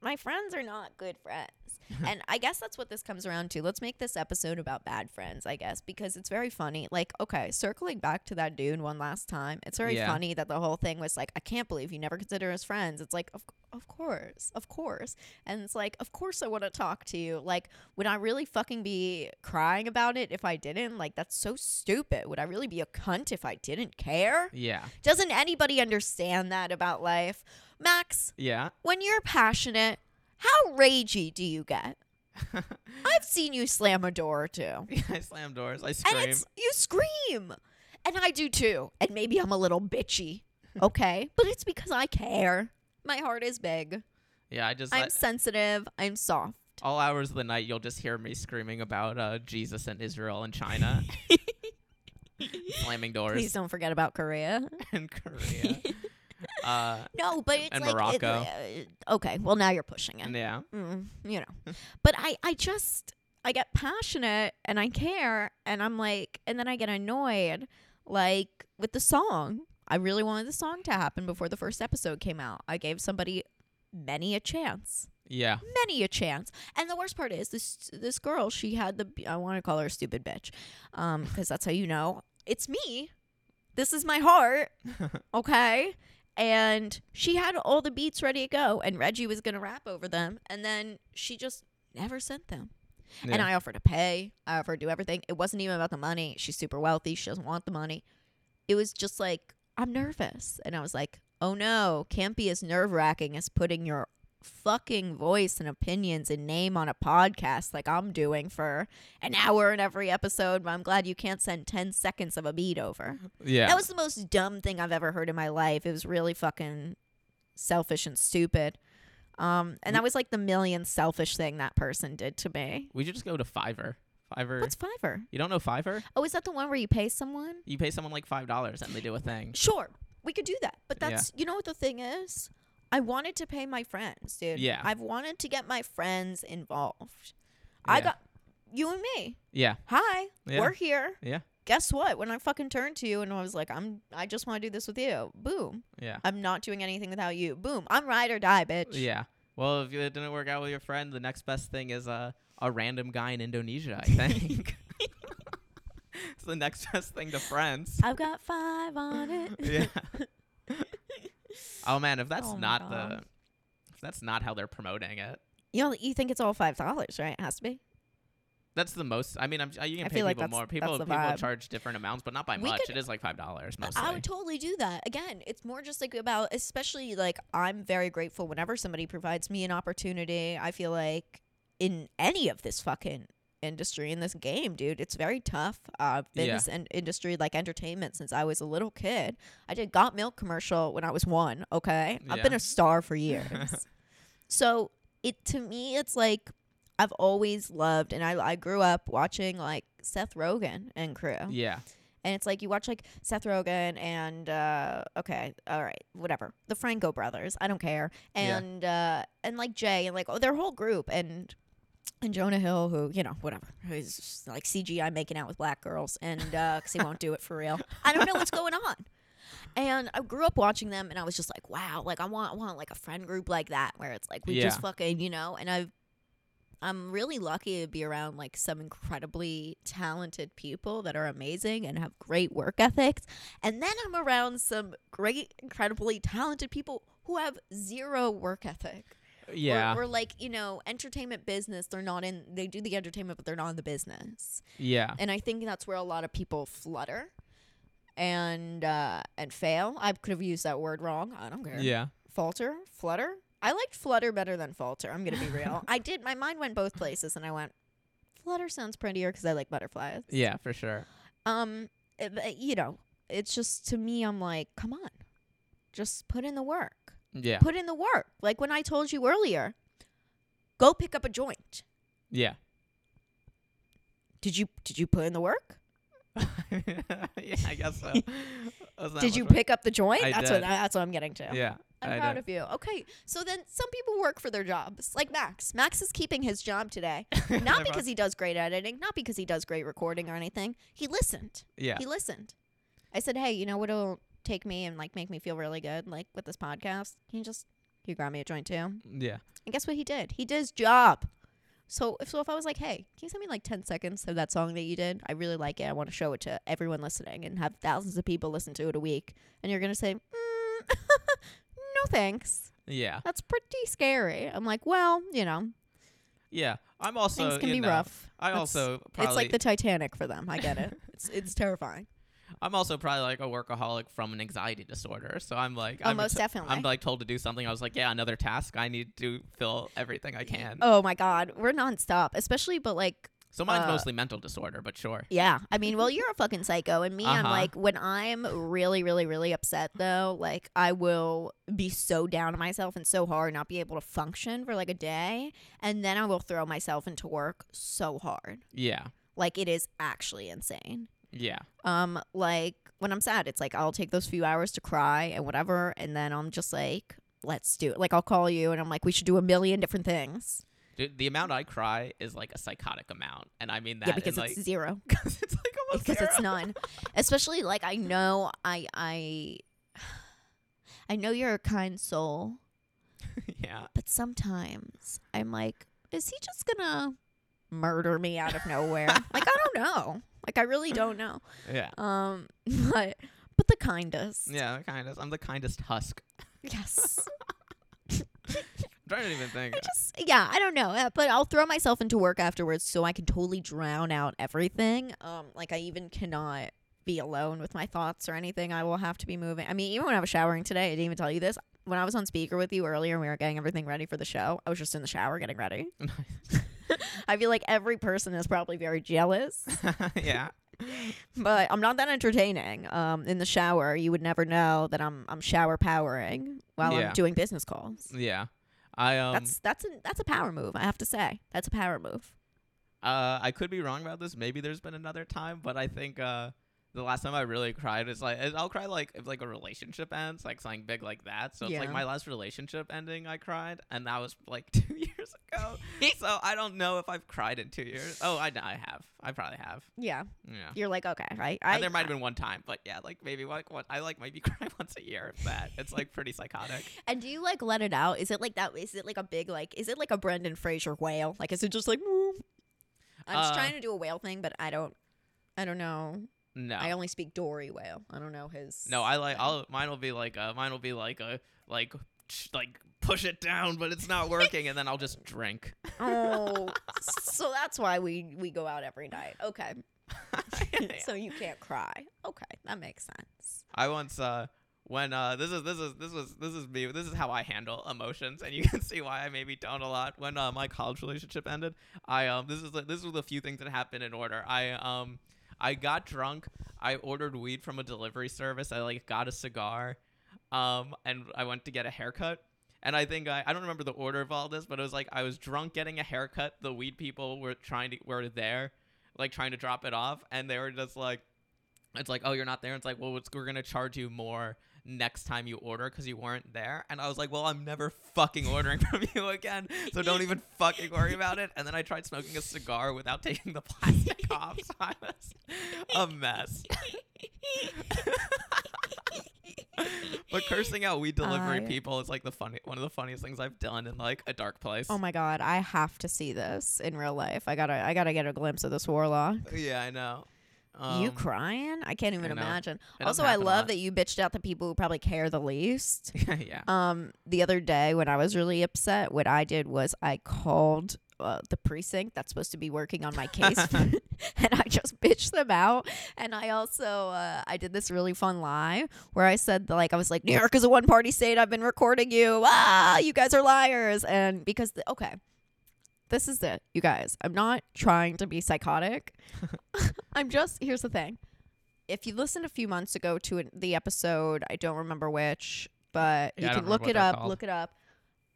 Speaker 1: my friends are not good friends. and I guess that's what this comes around to. Let's make this episode about bad friends, I guess, because it's very funny. Like, okay, circling back to that dude one last time, it's very
Speaker 2: Yeah.
Speaker 1: funny that the whole thing was like, I can't believe you never consider us friends. It's like, of, of course, of course. And it's like, of course I want to talk to you. Like, would I really fucking be crying about it if I didn't? Like, that's so stupid. Would I really be a cunt if I didn't care?
Speaker 2: yeah.
Speaker 1: Doesn't anybody understand that about life? Max,
Speaker 2: Yeah.
Speaker 1: when you're passionate, how ragey do you get? I've seen you slam a door or two.
Speaker 2: I slam doors. I
Speaker 1: And
Speaker 2: scream.
Speaker 1: it's you scream. And I do too. And maybe I'm a little bitchy. Okay? but it's because I care. My heart is big.
Speaker 2: Yeah. I just
Speaker 1: I'm
Speaker 2: I-
Speaker 1: sensitive. I'm soft.
Speaker 2: all hours of the night you'll just hear me screaming about uh, Jesus and Israel and China, slamming doors
Speaker 1: Please don't forget about Korea.
Speaker 2: in Korea. Uh,
Speaker 1: No, but it's
Speaker 2: And
Speaker 1: like it- uh, okay, well now you're pushing it.
Speaker 2: yeah.
Speaker 1: mm, you know. but I, I just, I get passionate and I care, and I'm like, and then I get annoyed, like with the song. I really wanted the song to happen before the first episode came out. I gave somebody many a chance,
Speaker 2: Yeah.
Speaker 1: many a chance. And the worst part is this this girl. She had the I want to call her a stupid bitch, um, because that's how you know it's me. This is my heart, okay. And she had all the beats ready to go, and Reggie was gonna rap over them, and then she just never sent them. And I offered to pay. I offered to do everything. It wasn't even about the money. She's super wealthy. She doesn't want the money. It was just like, I'm nervous. And I was like, oh no, can't be as nerve wracking as putting your fucking voice and opinions and name on a podcast like I'm doing for an hour in every episode. But I'm glad you can't send 10 seconds of a beat over.
Speaker 2: yeah.
Speaker 1: That was the most dumb thing I've ever heard in my life. It was really fucking selfish and stupid. Um, and that was like the million selfish thing that person did to me.
Speaker 2: we should just go to Fiverr. Fiverr.
Speaker 1: What's Fiverr?
Speaker 2: you don't know Fiverr?
Speaker 1: Oh, is that the one where you pay someone?
Speaker 2: You pay someone like five dollars and they do a thing.
Speaker 1: Sure, we could do that. But
Speaker 2: Yeah.
Speaker 1: that's you know what the thing is. I wanted to pay my friends, dude.
Speaker 2: Yeah.
Speaker 1: I've wanted to get my friends involved. I got you and me.
Speaker 2: Yeah.
Speaker 1: Hi,
Speaker 2: Yeah.
Speaker 1: we're here.
Speaker 2: Yeah.
Speaker 1: Guess what? When I fucking turned to you and I was like, I'm, I just want to do this with you. Boom.
Speaker 2: Yeah.
Speaker 1: I'm not doing anything without you. Boom. I'm ride or die, bitch.
Speaker 2: Yeah. Well, if it didn't work out with your friend, the next best thing is uh, a random guy in Indonesia. I think. it's the next best thing to friends.
Speaker 1: I've got five on it.
Speaker 2: yeah. Oh man, if that's
Speaker 1: Oh
Speaker 2: not the, if that's not how they're promoting it,
Speaker 1: You know, you think it's all five dollars, right? It has to be.
Speaker 2: that's the most. I mean, I'm, you can
Speaker 1: I
Speaker 2: pay
Speaker 1: like
Speaker 2: people
Speaker 1: that's-
Speaker 2: more. People people
Speaker 1: vibe.
Speaker 2: charge different amounts, but not by
Speaker 1: We
Speaker 2: much.
Speaker 1: could-
Speaker 2: it is like five dollars mostly.
Speaker 1: I would totally do that. Again, it's more just like about, especially like I'm very grateful whenever somebody provides me an opportunity. I feel like in any of this fucking industry in this game, dude, it's very tough. Uh, I've been in this in- industry like entertainment since I was a little kid. I did Got Milk commercial when I was one. Okay, I've been a star for years. so it to me, it's like I've always loved, and I I grew up watching like Seth Rogen and crew.
Speaker 2: yeah.
Speaker 1: And it's like you watch like Seth Rogen and uh okay, all right, whatever. The Franco brothers, I don't care.
Speaker 2: Yeah.
Speaker 1: And uh and like Jay and like oh, their whole group and and Jonah Hill who, you know, whatever. He's like CGI making out with black girls and uh cuz he won't do it for real. I don't know what's going on. And I grew up watching them and I was just like, wow, like I want I want like a friend group like that where it's like we just fucking, you know, and I've I'm really lucky to be around like some incredibly talented people that are amazing and have great work ethics. And then I'm around some great, incredibly talented people who have zero work ethic. Or-
Speaker 2: Yeah.
Speaker 1: Or, like, you know, entertainment business, they're not in, they do the entertainment, but they're not in the business.
Speaker 2: yeah.
Speaker 1: And I think that's where a lot of people flutter and, uh, and fail. I could have used that word wrong. I don't care
Speaker 2: Yeah.
Speaker 1: falter, flutter. I liked Flutter better than Falter. I'm gonna be real. I did. My mind went both places, and I went. Flutter sounds prettier because I like butterflies.
Speaker 2: Yeah, for sure.
Speaker 1: Um, it- but, you know, it's just to me. I'm like, come on, just put in the work.
Speaker 2: Yeah.
Speaker 1: Put in the work. Like when I told you earlier, go pick up a joint.
Speaker 2: Yeah.
Speaker 1: Did you did you put in the work?
Speaker 2: yeah, I guess so.
Speaker 1: Did you
Speaker 2: more-
Speaker 1: pick up the joint?
Speaker 2: I
Speaker 1: that's
Speaker 2: did.
Speaker 1: what that's what I'm getting to.
Speaker 2: Yeah.
Speaker 1: I'm
Speaker 2: I
Speaker 1: proud
Speaker 2: did.
Speaker 1: of you. Okay, so then some people work for their jobs, like Max. Max is keeping his job today, not because he does great editing, not because he does great recording or anything. He listened.
Speaker 2: Yeah.
Speaker 1: He listened. I said, "Hey, you know what'll take me and like make me feel really good, like with this podcast? Can you just can you grab me a joint too?"
Speaker 2: Yeah.
Speaker 1: And guess what he did? He did his job. So if so, if I was like, "Hey, can you send me like ten seconds of that song that you did? I really like it. I want to show it to everyone listening and have thousands of people listen to it a week," and you're gonna say, mm, "No, thanks."
Speaker 2: Yeah.
Speaker 1: That's pretty scary. I'm like, well, you know,
Speaker 2: Yeah. I'm also
Speaker 1: things can be
Speaker 2: know,
Speaker 1: rough.
Speaker 2: I
Speaker 1: That's-
Speaker 2: also probably
Speaker 1: It's like the Titanic for them. I get it. it's it's terrifying.
Speaker 2: I'm also probably like a workaholic from an anxiety disorder. So I'm like
Speaker 1: Oh,
Speaker 2: I'm
Speaker 1: most
Speaker 2: t-
Speaker 1: definitely.
Speaker 2: I'm like told to do something. I was like, yeah, another task. I need to fill everything I can.
Speaker 1: Oh my God, we're nonstop. Especially, but like,
Speaker 2: So mine's
Speaker 1: uh,
Speaker 2: mostly mental disorder, but sure.
Speaker 1: yeah. I mean, well, you're a fucking psycho, and me, I'm
Speaker 2: Uh-huh.
Speaker 1: like, when I'm really, really, really upset, though, like, I will be so down on myself and so hard, not be able to function for like a day, and then I will throw myself into work so hard.
Speaker 2: Yeah.
Speaker 1: Like, it is actually insane.
Speaker 2: Yeah.
Speaker 1: Um, like when I'm sad, it's like I'll take those few hours to cry and whatever, and then I'm just like, let's do it. Like I'll call you and I'm like, we should do a million different things.
Speaker 2: Dude, the amount I cry is like a psychotic amount, and I mean that
Speaker 1: yeah, because
Speaker 2: like
Speaker 1: it's zero.
Speaker 2: because it's like almost
Speaker 1: Because it's none. Especially like I know I I I know you're a kind soul,
Speaker 2: yeah.
Speaker 1: but sometimes I'm like, is he just gonna murder me out of nowhere? like I don't know. Like I really don't know.
Speaker 2: Yeah.
Speaker 1: Um, but but the kindest.
Speaker 2: Yeah, the kindest. I'm the kindest husk.
Speaker 1: Yes.
Speaker 2: I'm trying to even think.
Speaker 1: I just yeah, I don't know, uh, but I'll throw myself into work afterwards so I can totally drown out everything. Um, like I even cannot be alone with my thoughts or anything. I will have to be moving. I mean, even when I was showering today, I didn't even tell you this. When I was on speaker with you earlier and we were getting everything ready for the show, I was just in the shower getting ready. I feel like every person is probably very jealous,
Speaker 2: yeah.
Speaker 1: but I'm not that entertaining. Um, in the shower, you would never know that I'm I'm shower powering while
Speaker 2: Yeah.
Speaker 1: I'm doing business calls.
Speaker 2: Yeah. I um
Speaker 1: that's that's a that's a power move. I have to say, that's a power move.
Speaker 2: uh I could be wrong about this. Maybe there's been another time, but I think uh the last time I really cried is like I'll cry like if like a relationship ends, like something big like that. So it's
Speaker 1: Yeah.
Speaker 2: like my last relationship ending I cried and that was like 2 years ago. so I don't know if I've cried in 2 years. Oh, I I have. I probably have.
Speaker 1: Yeah,
Speaker 2: Yeah.
Speaker 1: you're like okay, right?
Speaker 2: And
Speaker 1: I,
Speaker 2: there might have been one time, but yeah, like maybe like what I like maybe cry once a year. If that it's like pretty psychotic.
Speaker 1: And do you like let it out? Is it like that? Is it like a big like? Is it like a Brendan Fraser whale? Like is it just like? I'm just
Speaker 2: Uh,
Speaker 1: trying to do a whale thing, but I don't. I don't know.
Speaker 2: No,
Speaker 1: I only speak Dory whale. I don't know his.
Speaker 2: no, I like. I'll mine will be like uh mine will be like a like like push it down, but it's not working, and then I'll just drink.
Speaker 1: Oh, so that's why we we go out every night. Okay, so you can't cry. Okay, that makes sense.
Speaker 2: I once uh when uh this is this is this was this is me this is how I handle emotions and you can see why I maybe don't a lot when uh, my college relationship ended I um this is this was the few things that happened in order I um I got drunk. I ordered weed from a delivery service. I like got a cigar um and I went to get a haircut. And I think I, I don't remember the order of all this but it was like I was drunk getting a haircut. The weed people were trying to were there like trying to drop it off. And they were just like it's like, oh, you're not there. It's like, well, we're gonna charge you more next time you order because you weren't there. And I was like, well, I'm never fucking ordering from you again, so don't even fucking worry about it. And then I tried smoking a cigar without taking the plastic off, so I was a mess. but cursing out weed delivery
Speaker 1: I-
Speaker 2: people is like the funny one of the funniest things I've done in like a dark place.
Speaker 1: Oh my god, I have to see this in real life. I gotta I gotta get a glimpse of this warlock.
Speaker 2: yeah, I know.
Speaker 1: You
Speaker 2: Um,
Speaker 1: crying? I can't even
Speaker 2: I
Speaker 1: imagine. Also, I love that you bitched out the people who probably care the least.
Speaker 2: yeah.
Speaker 1: Um, the other day when I was really upset, what I did was I called uh, the precinct that's supposed to be working on my case, and I just bitched them out. And I also uh, I did this really fun lie where I said like I was like New York is a one party state. I've been recording you. Ah, you guys are liars. And because the, okay, this is it, you guys. I'm not trying to be psychotic. I'm just here's the thing. If you listened a few months ago to an- the episode, I don't remember which, but
Speaker 2: Yeah,
Speaker 1: you can look it up.
Speaker 2: called.
Speaker 1: Look it up.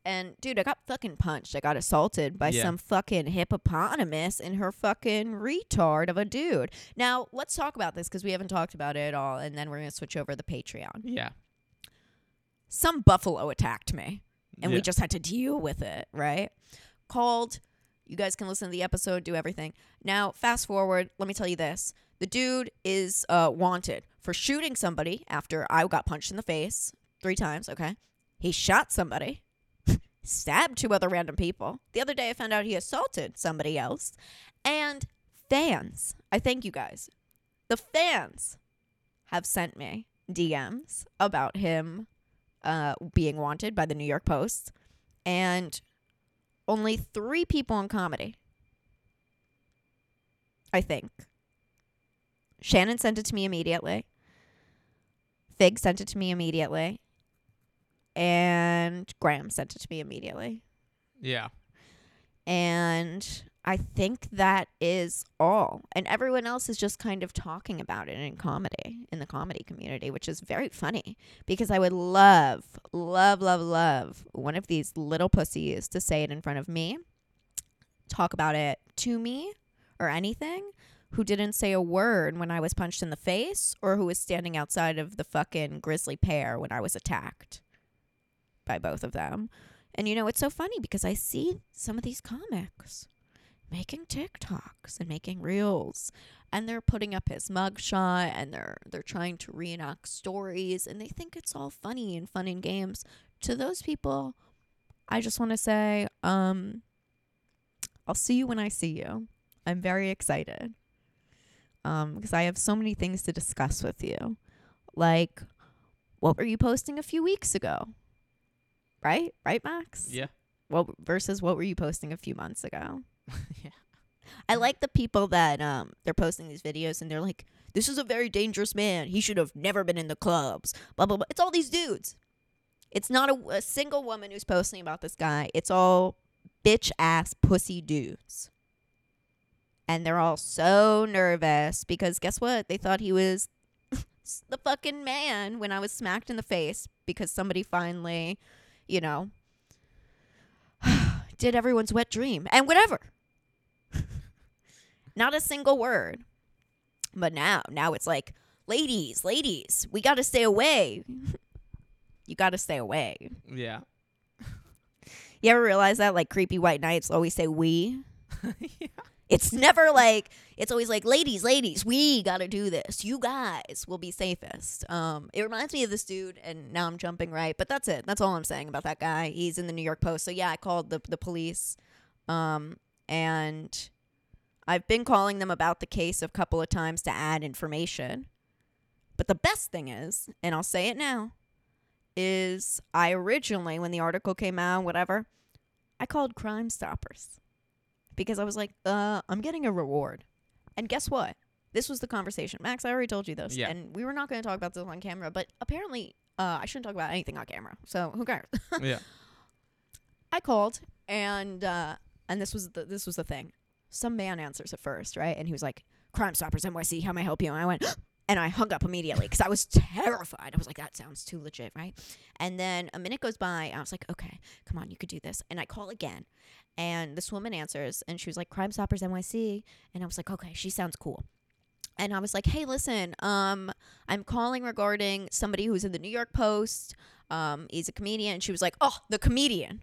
Speaker 1: And dude, I got fucking punched. I got assaulted by
Speaker 2: Yeah.
Speaker 1: some fucking hippopotamus and her fucking retard of a dude. Now, let's talk about this because we haven't talked about it at all, and then we're gonna switch over to the Patreon.
Speaker 2: Yeah.
Speaker 1: Some buffalo attacked me and we just had to deal with it, right? Called. You guys can listen to the episode, do everything. Now, fast forward, let me tell you this. The dude is uh, wanted for shooting somebody after I got punched in the face three times, okay? He shot somebody, stabbed two other random people. The other day, I found out he assaulted somebody else. And fans, I thank you guys. The fans have sent me DMs about him uh, being wanted by the New York Post, and only three people in comedy. I think. Shannon sent it to me immediately. Fig sent it to me immediately. And Graham sent it to me immediately.
Speaker 2: Yeah.
Speaker 1: And I think that is all. And everyone else is just kind of talking about it in comedy, in the comedy community, which is very funny because I would love, love, love, love one of these little pussies to say it in front of me, talk about it to me or anything, who didn't say a word when I was punched in the face or who was standing outside of the fucking Grisly Pear when I was attacked by both of them. And you know, it's so funny because I see some of these comics making TikToks and making reels and they're putting up his mugshot and they're they're trying to reenact stories and they think it's all funny and fun and games. To those people, I just want to say, um I'll see you when I see you. I'm very excited. Um because I have so many things to discuss with you. Like what were you posting a few weeks ago? Right? Right, Max?
Speaker 2: Yeah.
Speaker 1: What versus what were you posting a few months ago?
Speaker 2: yeah.
Speaker 1: I like the people that um they're posting these videos and they're like, "This is a very dangerous man. He should have never been in the clubs." Blah blah blah. It's all these dudes. It's not a, a single woman who's posting about this guy. It's all bitch ass pussy dudes. And they're all so nervous because guess what? They thought he was the fucking man when I was smacked in the face because somebody finally, you know, did everyone's wet dream and whatever. Not a single word. But now, now it's like, ladies, ladies, we got to stay away. you got to stay away.
Speaker 2: Yeah.
Speaker 1: You ever realize that? Like creepy white knights always say we.
Speaker 2: yeah.
Speaker 1: It's never like it's always like ladies, ladies, we got to do this. You guys will be safest. Um it reminds me of this dude and now I'm jumping right, but that's it. That's all I'm saying about that guy. He's in the New York Post. So yeah, I called the the police um and I've been calling them about the case a couple of times to add information. But the best thing is, and I'll say it now, is I originally when the article came out, whatever, I called Crime Stoppers because I was like, uh, I'm getting a reward. And guess what? This was the conversation. Max, I already told you this.
Speaker 2: Yeah.
Speaker 1: And we were not going to talk about this on camera, but apparently uh, I shouldn't talk about anything on camera. So who cares?
Speaker 2: yeah.
Speaker 1: I called and uh, and this was the this was the thing. Some man answers at first, right? And he was like, Crime Stoppers NYC, how may I help you? And I went, and I hung up immediately because I was terrified. I was like, that sounds too legit, right? And then a minute goes by, I was like, okay, come on, you could do this. And I call again, and this woman answers, and she was like, Crime Stoppers NYC, and I was like, okay, she sounds cool. And I was like, hey, listen, um, I'm calling regarding somebody who's in the New York Post. Um, he's a comedian. And she was like, oh, the comedian.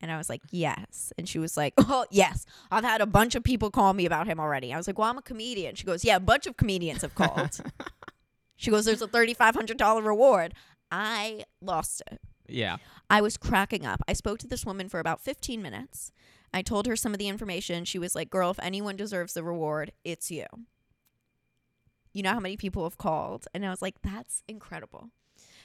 Speaker 1: And I was like, yes. And she was like, oh, yes. I've had a bunch of people call me about him already. I was like, well, I'm a comedian. She goes, yeah, a bunch of comedians have called. she goes, there's a $3,500 reward. I lost it.
Speaker 2: Yeah.
Speaker 1: I was cracking up. I spoke to this woman for about 15 minutes. I told her some of the information. She was like, girl, if anyone deserves the reward, it's you. You know how many people have called? And I was like, that's incredible.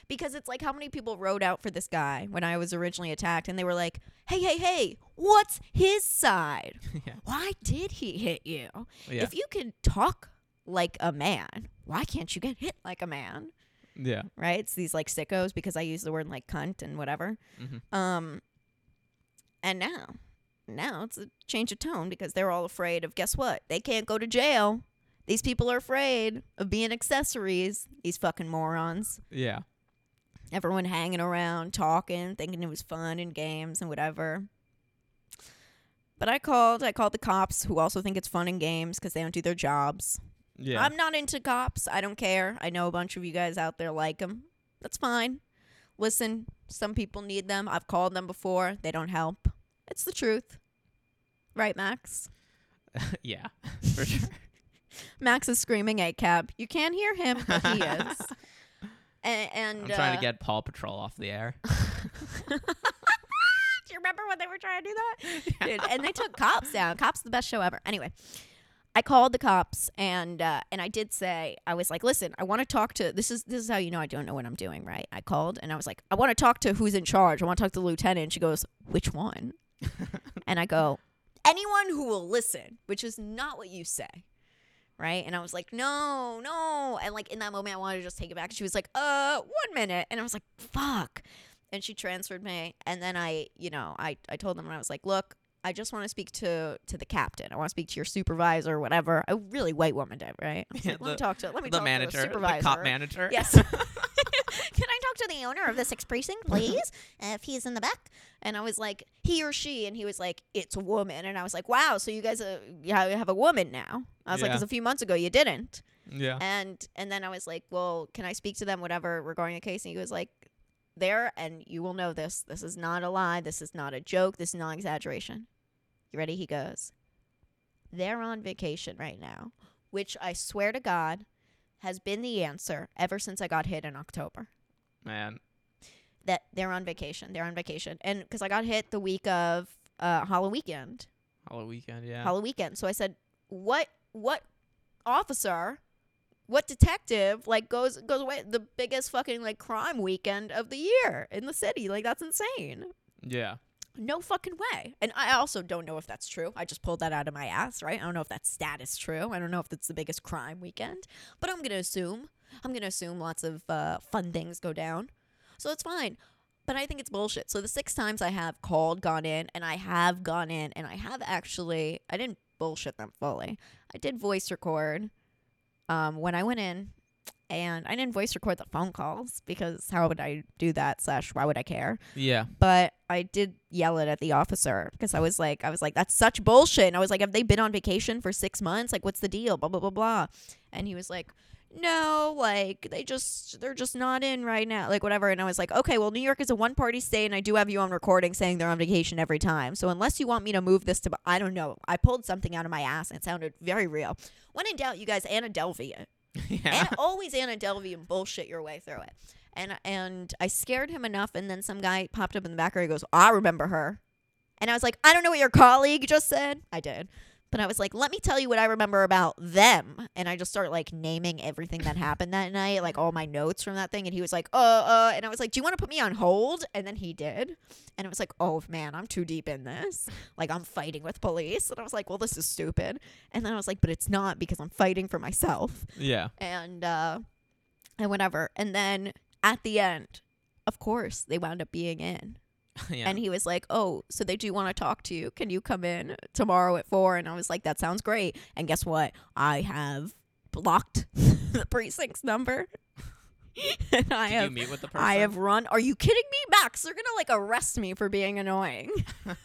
Speaker 1: Because it's like how many people rode out for this guy when I was originally attacked, and they were like, "Hey, hey, hey, what's his side?
Speaker 2: yeah.
Speaker 1: Why did he hit you?
Speaker 2: Yeah.
Speaker 1: If you can talk like a man, why can't you get hit like a man?"
Speaker 2: yeah.
Speaker 1: Right? It's these like sickos because I use the word like cunt and whatever.
Speaker 2: hmm
Speaker 1: Um, and now, now it's a change of tone because they're all afraid of guess what? They can't go to jail. These people are afraid of being accessories. These fucking morons.
Speaker 2: Yeah.
Speaker 1: Everyone hanging around, talking, thinking it was fun and games and whatever. But I called. I called the cops, who also think it's fun and games because they don't do their jobs.
Speaker 2: Yeah.
Speaker 1: I'm not into cops. I don't care. I know a bunch of you guys out there like them. That's fine. Listen, some people need them. I've called them before. They don't help. It's the truth. Right, Max?
Speaker 2: yeah. For sure.
Speaker 1: Max is screaming a cab. You can't hear him, but he is. And, and
Speaker 2: I'm trying
Speaker 1: uh,
Speaker 2: to get Paw Patrol off the air.
Speaker 1: Do you remember when they were trying to do that? Dude, and they took cops down. Cops the best show ever. Anyway, I called the cops and uh, and I did say I was like, listen, I want to talk to this is this is how you know I don't know what I'm doing, right? I called and I was like, I want to talk to who's in charge. I want to talk to the lieutenant. She goes, which one? and I go, anyone who will listen, which is not what you say. Right. And I was like, no, no. And like in that moment, I wanted to just take it back. She was like, uh, one minute. And I was like, fuck. And she transferred me. And then I, you know, I, I told them, and I was like, look, I just want to speak to to the captain. I want to speak to your supervisor or whatever. A really white woman did, right?
Speaker 2: Yeah,
Speaker 1: like, let me talk to let me
Speaker 2: the
Speaker 1: talk
Speaker 2: manager,
Speaker 1: to the
Speaker 2: the
Speaker 1: supervisor.
Speaker 2: cop manager.
Speaker 1: Yes. Talk to the owner of the sixth precinct, please? if he's in the back. And I was like, he or she, and he was like, it's a woman. And I was like, wow, so you guys uh, you have a woman now. I was like,
Speaker 2: Yeah.
Speaker 1: because a few months ago you didn't.
Speaker 2: Yeah.
Speaker 1: And and then I was like, well, can I speak to them, whatever, regarding a case? And he was like, there, and you will know this. This is not a lie. This is not a joke. This is not exaggeration. You ready? He goes, they're on vacation right now, which I swear to God has been the answer ever since I got hit in October.
Speaker 2: Man.
Speaker 1: That they're on vacation. They're on vacation. And because I got hit the week of uh, Halloween weekend.
Speaker 2: Halloween weekend. Yeah.
Speaker 1: Halloween weekend. So I said, "What? What officer? What detective like goes goes away the biggest fucking like crime weekend of the year in the city? Like that's insane.
Speaker 2: yeah.
Speaker 1: No fucking way. And I also don't know if that's true. I just pulled that out of my ass, right? I don't know if that stat is true. I don't know if it's the biggest crime weekend, but I'm gonna assume. I'm gonna assume lots of uh, fun things go down, so it's fine. But I think it's bullshit. So the six times I have called, gone in, and I have gone in, and I have actually, I didn't bullshit them fully. I did voice record um, when I went in, and I didn't voice record the phone calls because how would I do that? Slash, why would I care?
Speaker 2: Yeah.
Speaker 1: But I did yell it at the officer because I was like, I was like, that's such bullshit. And I was like, have they been on vacation for six months? Like, what's the deal? Blah blah blah blah. And he was like, no, like they just they're just not in right now, like whatever. And I was like, okay, well, New York is a one party state, and I do have you on recording saying they're on vacation every time. So unless you want me to move this to, I don't know. I pulled something out of my ass and it sounded very real. When in doubt, you guys, Anna Delvey
Speaker 2: yeah.
Speaker 1: and always Anna Delvey and bullshit your way through it. And and I scared him enough, and then some guy popped up in the background. He goes, "I remember her," and I was like, "I don't know what your colleague just said." I did, but I was like, "Let me tell you what I remember about them," and I just started like naming everything that happened that night, like all my notes from that thing. And he was like, "Uh, uh," and I was like, "Do you want to put me on hold?" And then he did, and it was like, "Oh man, I'm too deep in this. Like I'm fighting with police," and I was like, "Well, this is stupid." And then I was like, "But it's not because I'm fighting for myself."
Speaker 2: yeah.
Speaker 1: and uh and whatever and then at the end of course they wound up being in
Speaker 2: yeah.
Speaker 1: and he was like oh so they do want to talk to you can you come in tomorrow at four and i was like that sounds great and guess what i have blocked the precinct's number and i
Speaker 2: Did
Speaker 1: have
Speaker 2: you meet with the person?
Speaker 1: I have run. Are you kidding me, Max? They're gonna like arrest me for being annoying. they're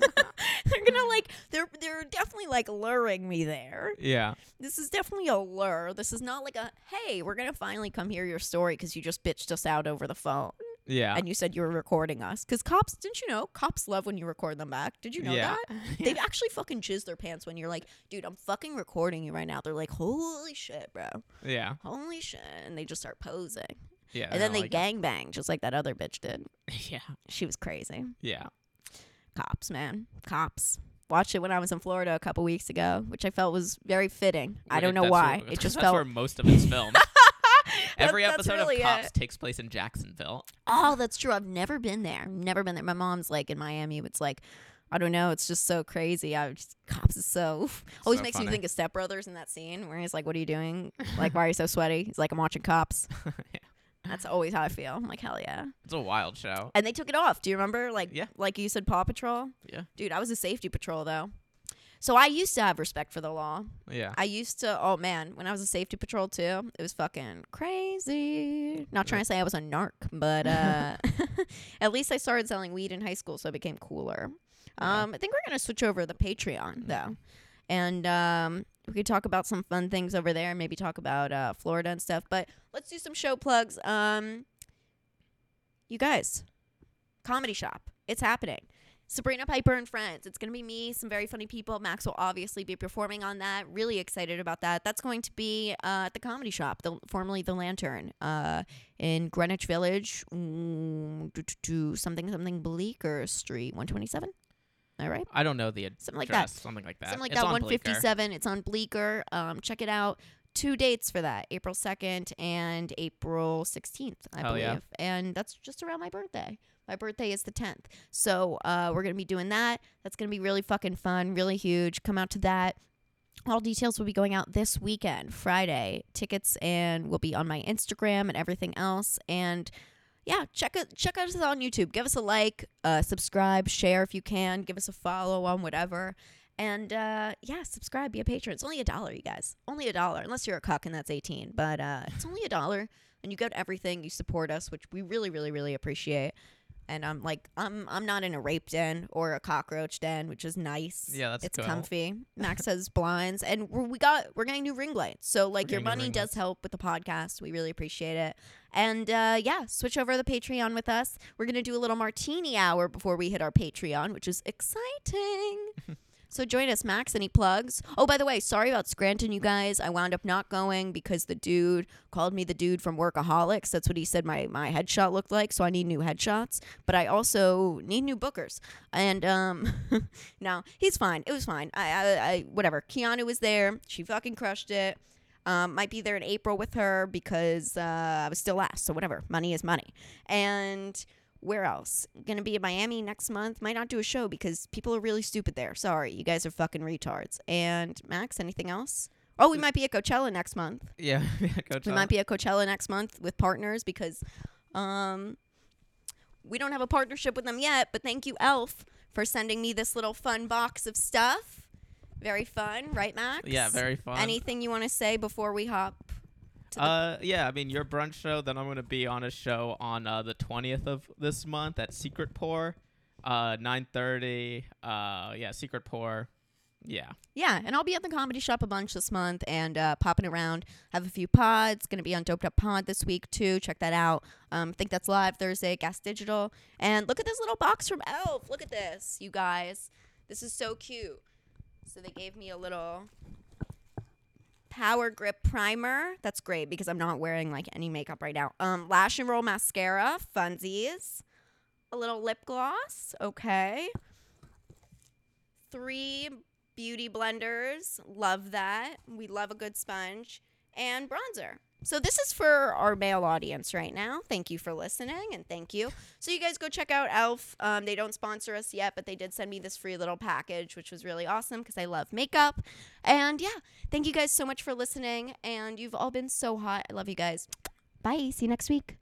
Speaker 1: gonna like they're they're definitely like luring me there.
Speaker 2: Yeah.
Speaker 1: This is definitely a lure. This is not like a hey, we're gonna finally come hear your story because you just bitched us out over the phone
Speaker 2: Yeah.
Speaker 1: and you said you were recording us. Because cops, didn't you know? Cops love when you record them back. Did you know
Speaker 2: yeah.
Speaker 1: that? They actually fucking jizz their pants when you're like, dude, I'm fucking recording you right now. They're like, holy shit, bro,
Speaker 2: yeah.
Speaker 1: holy shit, and they just start posing,
Speaker 2: Yeah.
Speaker 1: and then they
Speaker 2: like
Speaker 1: gang bang just like that other bitch did.
Speaker 2: Yeah.
Speaker 1: She was crazy.
Speaker 2: Yeah.
Speaker 1: Cops, man, cops. Watched it when I was in Florida a couple weeks ago, which I felt was very fitting. I don't know why.
Speaker 2: where-
Speaker 1: it just
Speaker 2: that's
Speaker 1: felt
Speaker 2: where most of it's filmed. Every
Speaker 1: that's
Speaker 2: episode
Speaker 1: really
Speaker 2: of Cops
Speaker 1: it.
Speaker 2: takes place in Jacksonville.
Speaker 1: Oh, that's true. I've never been there. Never been there. My mom's like in Miami. It's like, I don't know. It's just so crazy. I just, cops is so always
Speaker 2: So
Speaker 1: makes
Speaker 2: funny.
Speaker 1: me think of Step Brothers in that scene where he's like, "What are you doing? Like, why are you so sweaty?" He's like, "I'm watching Cops."
Speaker 2: Yeah.
Speaker 1: That's always how I feel. I'm like, hell yeah.
Speaker 2: It's a wild show.
Speaker 1: And they took it off. Do you remember? Like,
Speaker 2: Yeah.
Speaker 1: like you said, Paw Patrol.
Speaker 2: Yeah.
Speaker 1: Dude, I was a safety patrol though. So I used to have respect for the law.
Speaker 2: Yeah.
Speaker 1: I used to. Oh man, when I was a safety patrol too, it was fucking crazy. Not trying to say I was a narc, but uh, at least I started selling weed in high school, so it became cooler.
Speaker 2: Yeah.
Speaker 1: Um, I think we're gonna switch over to the Patreon though, and um, we could talk about some fun things over there. Maybe talk about uh, Florida and stuff. But let's do some show plugs. Um, you guys, comedy shop, it's happening. Sabrina Piper and Friends. It's going to be me, some very funny people. Max will obviously be performing on that. Really excited about that. That's going to be uh, at the Comedy Shop, the, formerly the Lantern, uh, in Greenwich Village, mm, do, do, do, something something Bleecker Street, 127. All right,
Speaker 2: I don't know the address,
Speaker 1: something like that.
Speaker 2: Something like that.
Speaker 1: Something like
Speaker 2: It's
Speaker 1: that.
Speaker 2: on Bleecker.
Speaker 1: 157. It's on Bleecker. Um, check it out. Two dates for that: April 2nd and April 16th, I
Speaker 2: Hell
Speaker 1: believe.
Speaker 2: yeah.
Speaker 1: And that's just around my birthday. My birthday is the 10th, so uh, we're gonna be doing that. That's gonna be really fucking fun, really huge. Come out to that. All details will be going out this weekend, Friday. Tickets and will be on my Instagram and everything else. And yeah, check it. Check us on YouTube. Give us a like, uh, subscribe, share if you can. Give us a follow on whatever. And uh, yeah, subscribe, be a patron. It's only a dollar, you guys. Only a dollar, unless you're a cuck and that's 18. But uh, it's only a dollar, and you get everything. You support us, which we really, really, really appreciate. And I'm like, I'm I'm not in a rape den or a cockroach den, which is nice.
Speaker 2: Yeah, that's
Speaker 1: it's
Speaker 2: cool.
Speaker 1: comfy. Max has blinds, and we're, we got we're getting new ring lights. So like your
Speaker 2: getting new
Speaker 1: money does
Speaker 2: lights.
Speaker 1: help with the podcast. We really appreciate it. And uh, yeah, switch over to the Patreon with us. We're gonna do a little martini hour before we hit our Patreon, which is exciting. So join us, Max. Any plugs? Oh, by the way, sorry about Scranton, you guys. I wound up not going because the dude called me the dude from Workaholics. That's what he said my my headshot looked like. So I need new headshots, but I also need new bookers. And um, no, he's fine. It was fine. I, I, I whatever. Keanu was there. She fucking crushed it. Um, might be there in April with her because uh, I was still last. So whatever. Money is money. And where else? Gonna be in Miami next month. Might not do a show because people are really stupid there. Sorry, you guys are fucking retards. And Max, anything else? Oh, we might be at Coachella next month.
Speaker 2: Yeah. Coach
Speaker 1: We might be at Coachella next month with partners because um we don't have a partnership with them yet, but thank you, Elf, for sending me this little fun box of stuff. Very fun, right, Max?
Speaker 2: Yeah, very fun.
Speaker 1: Anything you want to say before we hop
Speaker 2: Uh, yeah, I mean your brunch show. Then I'm gonna be on a show on uh, the 20th of this month at Secret Pour, uh, 9:30. Uh, yeah, Secret Pour. Yeah,
Speaker 1: Yeah, and I'll be at the comedy shop a bunch this month and uh, popping around. Have a few pods. Going to be on Doped Up Pod this week too. Check that out. Um, I think that's live Thursday, Gas Digital. And look at this little box from Elf. Look at this, you guys. This is so cute. So they gave me a little power grip primer. That's great because I'm not wearing like any makeup right now. Um, lash and roll mascara, funsies. A little lip gloss. Okay. Three beauty blenders. Love that. We love a good sponge. And bronzer. So this is for our male audience right now. Thank you for listening and thank you. So you guys go check out Elf. Um, they don't sponsor us yet, but they did send me this free little package, which was really awesome because I love makeup. And yeah, thank you guys so much for listening. And you've all been so hot. I love you guys. Bye. See you next week.